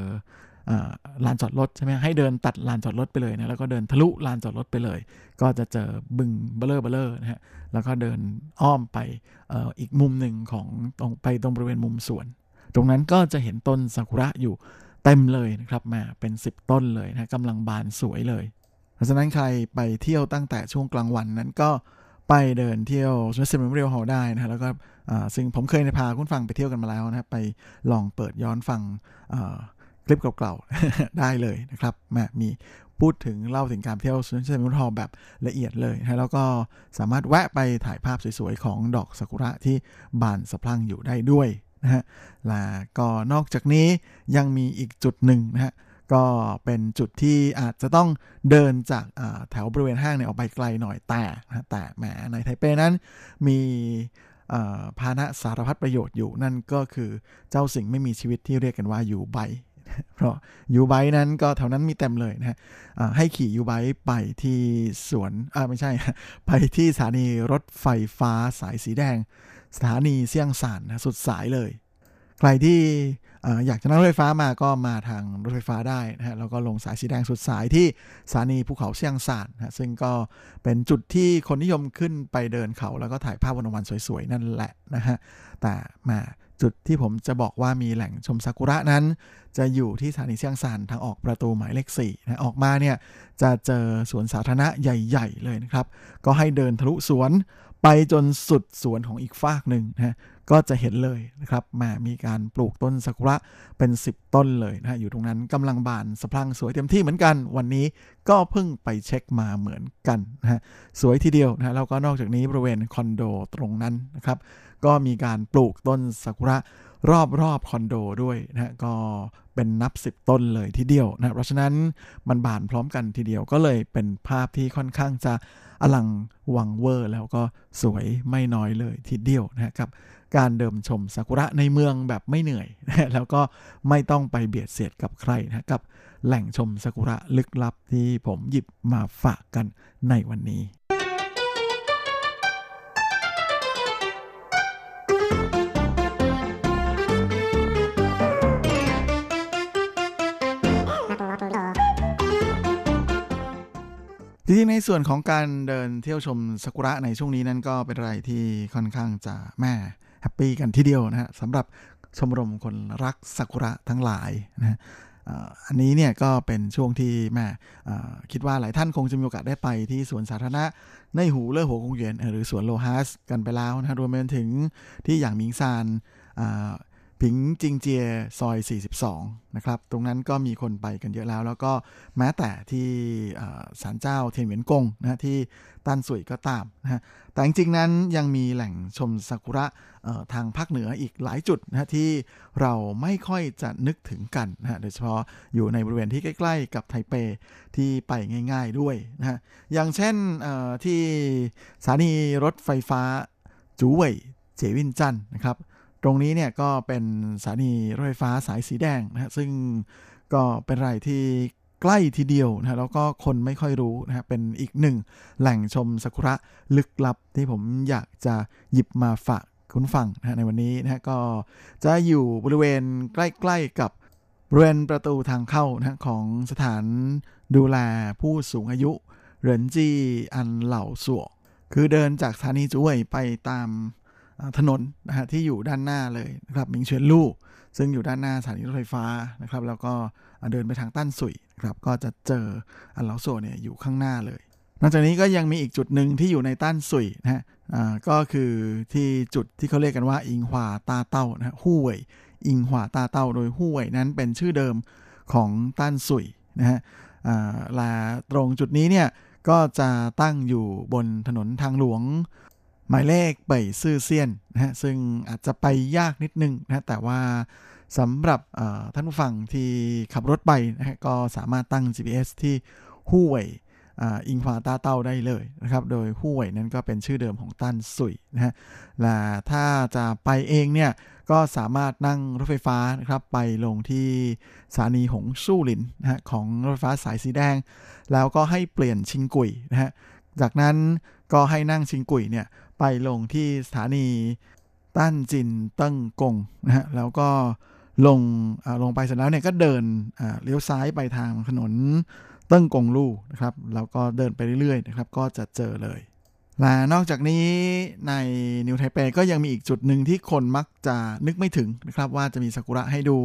ลานจอดรถใช่ไหมให้เดินตัดลานจอดรถไปเลยนะแล้วก็เดินทะลุลานจอดรถไปเลย ก็จะเจอบึงเบลเลอร์เบลเลอร์นะฮะแล้วก็เดินอ้อมไปออีกมุมหนึ่งของตรงไปตรงบริเวณมุมสวน ตรงนั้นก็จะเห็นต้นซากุระอยู่เต็มเลยนะครับมาเป็น 10 ต้นเลยนะกำลังบานสวยเลย เพราะฉะนั้นใครไปเที่ยวตั้งแต่ช่วงกลางวันนั้นก็ ไปเดินเที่ยวสวนสนุนเรียวฮอลได้นะแล้วก็ซึ่งผมเคยพาคุณฟังไปเที่ยวกันมาแล้วนะไปลองเปิดย้อนฟังคลิปเก่าๆได้เลยนะครับแม่มีพูดถึงเล่าถึงการเที่ยวสวนสนุนฮอลแบบละเอียดเลยนะแล้วก็สามารถแวะไปถ่ายภาพสวยๆ ของดอกซากุระที่บานสะพรั่งอยู่ได้ด้วยนะฮะแล้วก็นอกจากนี้ยังมีอีกจุดหนึ่งนะฮะ ก็เป็นจุดที่อาจจะต้องเดินจากแถวบริเวณห้างเนี่ยออกไปไกลหน่อยแต่แต่แหมในไทเปนั้นมีพาหนะสารพัดประโยชน์อยู่นั่นก็คือเจ้าสิ่งไม่มีชีวิตที่เรียกกันว่ายูไบเพราะยูไบนั้นก็แถวนั้นมีเต็มเลยนะฮะให้ขี่ยูไบไปที่สวนอ่าไม่ใช่ ไปที่สถานีรถไฟฟ้าสายสีแดง สถานีเซี่ยงซานนะสุดสายเลย ใครที่ อยากจะนั่งรถไฟฟ้ามาก็มาทางรถไฟฟ้าได้นะฮะแล้วก็ลงสายสีแดงสุดสายที่สถานีภูเขาเซียงซานนะซึ่งก็เป็นจุดที่คนนิยมขึ้นไปเดินเขาแล้วก็ถ่ายภาพวันวันสวยๆ นั่นแหละนะฮะแต่มาจุดที่ผมจะบอกว่ามีแหล่งชมซากุระนั้น จะอยู่ที่สถานีเซียงซานทางออกประตูหมายเลข4นะออกมาเนี่ยจะเจอสวนสาธารณะใหญ่ ๆ เลยนะครับ ก็ให้เดินทะลุสวนไปจนสุดสวนของอีกฝากหนึ่งนะ ก็จะเห็นเลยนะครับมามีการปลูกต้นซากุระเป็น 10 ต้นเลยนะอยู่ตรงนั้นกำลังบานสะพรั่งสวยเต็มที่เหมือนกัน วันนี้ก็เพิ่งไปเช็คมาเหมือนกันนะฮะสวยทีเดียวนะแล้วก็นอกจากนี้บริเวณคอนโดตรงนั้นนะครับก็มีการปลูกต้นซากุระ รอบรอบคอนโดด้วยนะก็เป็นนับสิบต้นเลยทีเดียวนะเพราะฉะนั้นมันบานพร้อมกันทีเดียวก็เลยเป็นภาพที่ค่อนข้างจะอลังวังเวอร์ แล้วก็สวยไม่น้อยเลยทีเดียวนะครับการเดิมชมซากุระในเมืองแบบไม่เหนื่อยนะแล้วก็ไม่ต้องไปเบียดเสียดกับใครนะกับแหล่งชมซากุระลึกลับที่ผมหยิบมาฝากกันในวันนี้ งในส่วนของการเดินเที่ยวชมซากุระในช่วงนี้นั้นก็เป็นอะไรที่ค่อนข้างจะแม่ happy กันทีเดียวนะฮะสำหรับชมรมคนรักซากุระทั้งหลายนะอันนี้เนี่ยก็เป็นช่วงที่แม่คิดว่าหลายท่านคงจะมีโอกาสได้ไปที่สวนสาธารณะในหูเล่อหัวคงเยียนหรือสวนโลฮัสกันไปแล้วนะรวมไปถึงที่อย่างมิงซาน ผิงจิงเจียซอย 42 นะครับ ตรงนั้นก็มีคนไปกันเยอะแล้ว แล้วก็แม้แต่ที่ศาลเจ้าเทียนเหวียนกงนะที่ตันสุยก็ตามนะฮะแต่จริงๆนั้นยังมีแหล่งชมซากุระทางภาคเหนืออีกหลายจุดนะที่เราไม่ค่อยจะนึกถึงกันนะฮะโดยเฉพาะอยู่ในบริเวณที่ใกล้ๆ กับไทเปที่ไปง่ายๆด้วยนะฮะอย่างเช่นที่สถานีรถไฟฟ้าจูเว่ยเจวินจันนะครับ ตรงนี้เนี่ยก็เป็นสถานีรถไฟฟ้าสายสีแดงนะฮะซึ่งก็เป็นไรที่ใกล้ทีเดียวนะแล้วก็คนไม่ค่อยรู้นะฮะเป็นอีกหนึ่งแหล่งชมซากุระลึกลับที่ผมอยากจะหยิบมาฝากคุณฟังนะในวันนี้นะก็จะอยู่บริเวณใกล้ๆกับบริเวณประตูทางเข้านะของสถานดูแลผู้สูงอายุ เหรินจีอันเหล่าสัวคือเดินจากสถานีจุ้ยไปตาม ถนนนะฮะที่อยู่ด้านหน้าเลยนะครับมิงเฉียนลู่ซึ่งอยู่ด้านหน้าสถานีรถไฟฟ้านะครับ แล้วก็เดินไปทางต้านสุยนะครับก็จะเจออันเลาโซเนี่ยอยู่ข้างหน้าเลย นอกจากนี้ก็ยังมีอีกจุดหนึ่งที่อยู่ในต้านสุยนะฮะก็คือที่จุดที่เขาเรียกกันว่าอิงหวาตาเต้านะฮะฮู่เว่ยอิงหวาตาเต้าโดยฮู่เว่ยนั้นเป็นชื่อเดิมของต้านสุยนะฮะและตรงจุดนี้เนี่ยก็จะตั้งอยู่บนถนนทางหลวง หมายเลขเป่ยซื่อเซียนนะฮะซึ่งอาจจะไปยากนิดนึงนะแต่ว่าสำหรับท่านผู้ฟังที่ขับรถไปนะฮะก็สามารถตั้ง GPS ที่ฮู้เว่ยอิงฟ้าตาเต้าได้เลยนะครับ โดยฮู้เว่ยนั้นก็เป็นชื่อเดิมของตันสุยนะฮะและถ้าจะไปเองเนี่ยก็สามารถนั่งรถไฟฟ้านะครับไปลงที่สถานีหงสู้หลินนะฮะของรถไฟฟ้าสายสีแดง แล้วก็ให้เปลี่ยนชิงกุยนะฮะจากนั้นก็ให้นั่ง輕軌 เนี่ย ไปลงที่สถานีตั้นจินติ้งกงนะฮะแล้วก็ลงลงไปเสร็จแล้วเนี่ยก็เดินเลี้ยวซ้ายไปทางถนนเติ้งกงลู่นะครับแล้วก็เดินไปเรื่อยๆนะครับก็จะเจอเลย และนอกจากนี้ใน New Taipei ก็ยังมีอีกจุดหนึ่งที่คนมักจะนึกไม่ถึงนะครับว่าจะมีซากุระให้ดู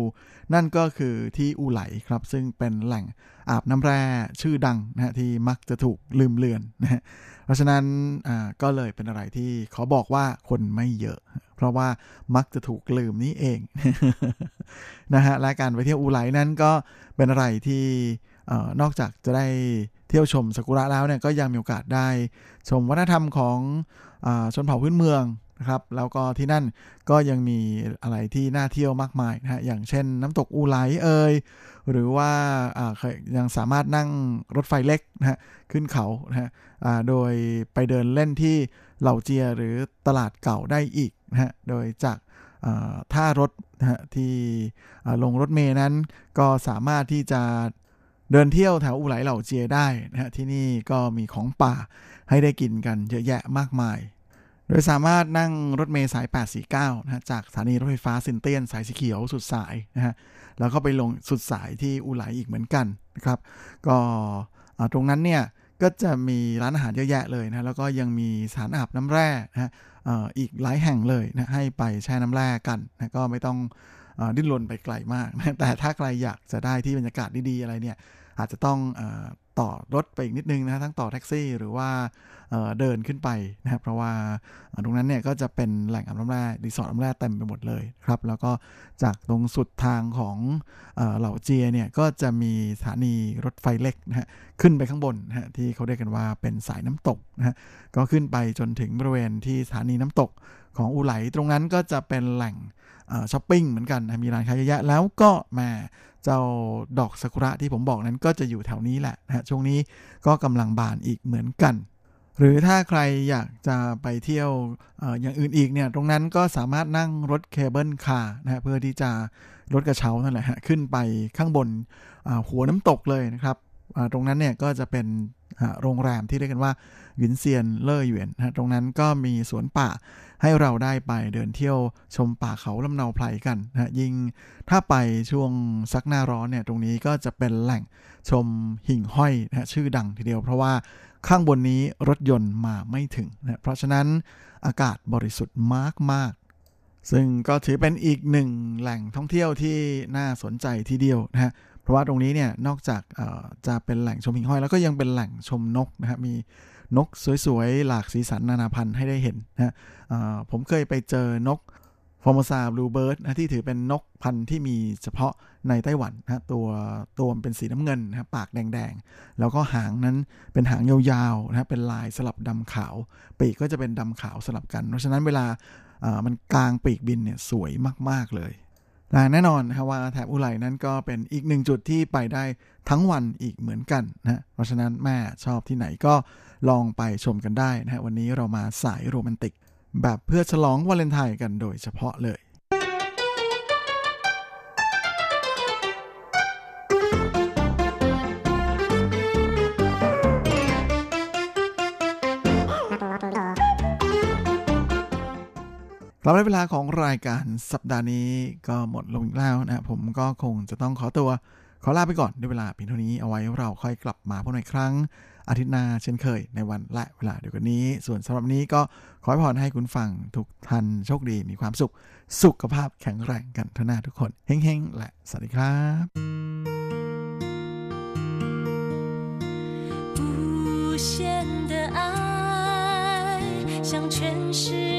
นั่นก็คือที่อูไหลครับซึ่งเป็นแหล่งอาบน้ำแร่ชื่อดังนะฮะที่มักจะถูกลืมเลือนนะฮะ ราะฉะนั้นก็เลยเป็นอะไรที่ขอบอกว่าคนไม่เยอะ เพราะว่ามักจะถูกลืมนี่เองนะฮะและการไปเที่ยวอูไหลนั้นก็เป็นอะไรที่นอกจากจะได้เที่ยวชมซากุระแล้วเนี่ยก็ยังมีโอกาสได้ชมวัฒนธรรมของอชนเผ่าพื้นเมือง นะครับแล้วก็ที่นั่นก็ยังมีอะไรที่น่าเที่ยวมากมายนะฮะอย่างเช่นน้ำตกอูไหลเอ่ยหรือว่ายังสามารถนั่งรถไฟเล็กนะฮะขึ้นเขานะฮะโดยไปเดินเล่นที่เหล่าเจียหรือตลาดเก่าได้อีกนะฮะโดยจากท่ารถนะฮะที่ลงรถเมย์นั้นก็สามารถที่จะเดินเที่ยวแถวอุไหลเหล่าเจียได้นะฮะที่นี่ก็มีของป่าให้ได้กินกันเยอะแยะมากมาย โดยสามารถนั่งรถเมล์สาย 849 นะฮะจากสถานีรถไฟฟ้าซินเตียนสายสีเขียวสุดสายนะฮะแล้วก็ไปลงสุดสายที่อุไหลอีกเหมือนกันนะครับ ก็ตรงนั้นเนี่ยก็จะมีร้านอาหารเยอะแยะเลยนะแล้วก็ยังมีสถานอาบน้ำแร่นะฮะอีกหลายแห่งเลยนะให้ไปแช่น้ำแร่กันนะก็ไม่ต้องดิ้นรนไปไกลมากนะแต่ถ้าใครอยากจะได้ที่บรรยากาศดีๆอะไรเนี่ย อาจจะต้องอต่อรถไปอีกนิดนึงนะทั้งต่อแท็กซี่หรือว่าเดินขึ้นไปนะครับเพราะว่าตรงนั้นเนี่ยก็จะเป็นแหล่งอาบน้ำแร่รีสอร์ทอาบน้ำแร่เต็มไปหมดเลยครับแล้วก็จากตรงสุดทางของ老街 เนี่ยก็จะมีสถานีรถไฟเล็กนะฮะขึ้นไปข้างบนนะฮะที่เขาเรียกกันว่าเป็นสายน้ำตกนะฮะก็ขึ้นไปจนถึงบริเวณที่สถานีน้ำตกของอูไหลตรงนั้นก็จะเป็นแหล่งช้อปปิ้งเหมือนกันมีร้านค้าเยอะแยะแล้วก็มา เจ้าดอกซากุระที่ผมบอกนั้นก็จะอยู่แถวนี้แหละนะฮะช่วงนี้ก็กำลังบานอีกเหมือนกัน หรือถ้าใครอยากจะไปเที่ยวออย่างอื่นอีกเนี่ยตรงนั้นก็สามารถนั่งรถ cable car นะเพื่อที่จะรถกระเช้านั่นแหละฮะขึ้นไปข้างบนหัวน้ำตกเลยนะครับตรงนั้นเนี่ยก็จะเป็นโรงแรมที่เรียกกันว่าหยินเซียนเล่อหยวนนะตรงนั้นก็มีสวนป่า ให้เราได้ไปเดินเที่ยวชมป่าเขาลำเนาไพรกันนะยิ่งถ้าไปช่วงซักหน้าร้อนเนี่ยตรงนี้ก็จะเป็นแหล่งชมหิ่งห้อยนะชื่อดังทีเดียว เพราะว่าข้างบนนี้รถยนต์มาไม่ถึงนะเพราะฉะนั้นอากาศบริสุทธิ์มากมากซึ่งก็ถือเป็นอีกหนึ่งแหล่งท่องเที่ยวที่น่าสนใจทีเดียวนะฮะเพราะว่าตรงนี้เนี่ยนอกจากจะเป็นแหล่งชมหิ่งห้อยแล้วก็ยังเป็นแหล่งชมนกนะฮะมี นกสวยๆ หลากสีสันนานาพันธุ์ให้ได้เห็นนะผมเคยไปเจอนก Formosa blue bird นะที่ถือเป็นนกพันธุ์ที่มีเฉพาะในไต้หวันนะตัวตัวมันเป็นสีน้ำเงินนะปากแดงๆ แล้วก็หางนั้นเป็นหางยาวๆนะเป็นลายสลับดำขาว ปีกก็จะเป็นดำขาวสลับกัน เพราะฉะนั้นเวลามันกางปีกบินเนี่ยสวยมากๆเลยแน่นอนนะว่าแถบอูไหลนั้นก็เป็นอีกหนึ่งจุดที่ไปได้ทั้งวันอีกเหมือนกันนะเพราะฉะนั้นแม่ชอบที่ไหนก็ ลองไปชมกันได้นะฮะวันนี้เรามาสายโรแมนติก แบบเพื่อฉลองวาเลนไทน์กันโดยเฉพาะเลยครับในเวลาของรายการสัปดาห์นี้ก็หมดลงแล้วนะผมก็คงจะต้องขอตัว ขอลาไปก่อนด้วยเวลาเพียงเท่านี้เอาไว้เราค่อยกลับมาพบในครั้ง อาทิตย์หน้าเช่นเคยในวันและเวลาเดียวกันนี้ ส่วนสำหรับนี้ก็ขอให้พรให้คุณฟังทุกท่านโชคดีมีความสุขสุขภาพแข็งแรงกันทุกหน้าทุกคนเฮ้งๆ และสวัสดีครับ无限的爱向全世界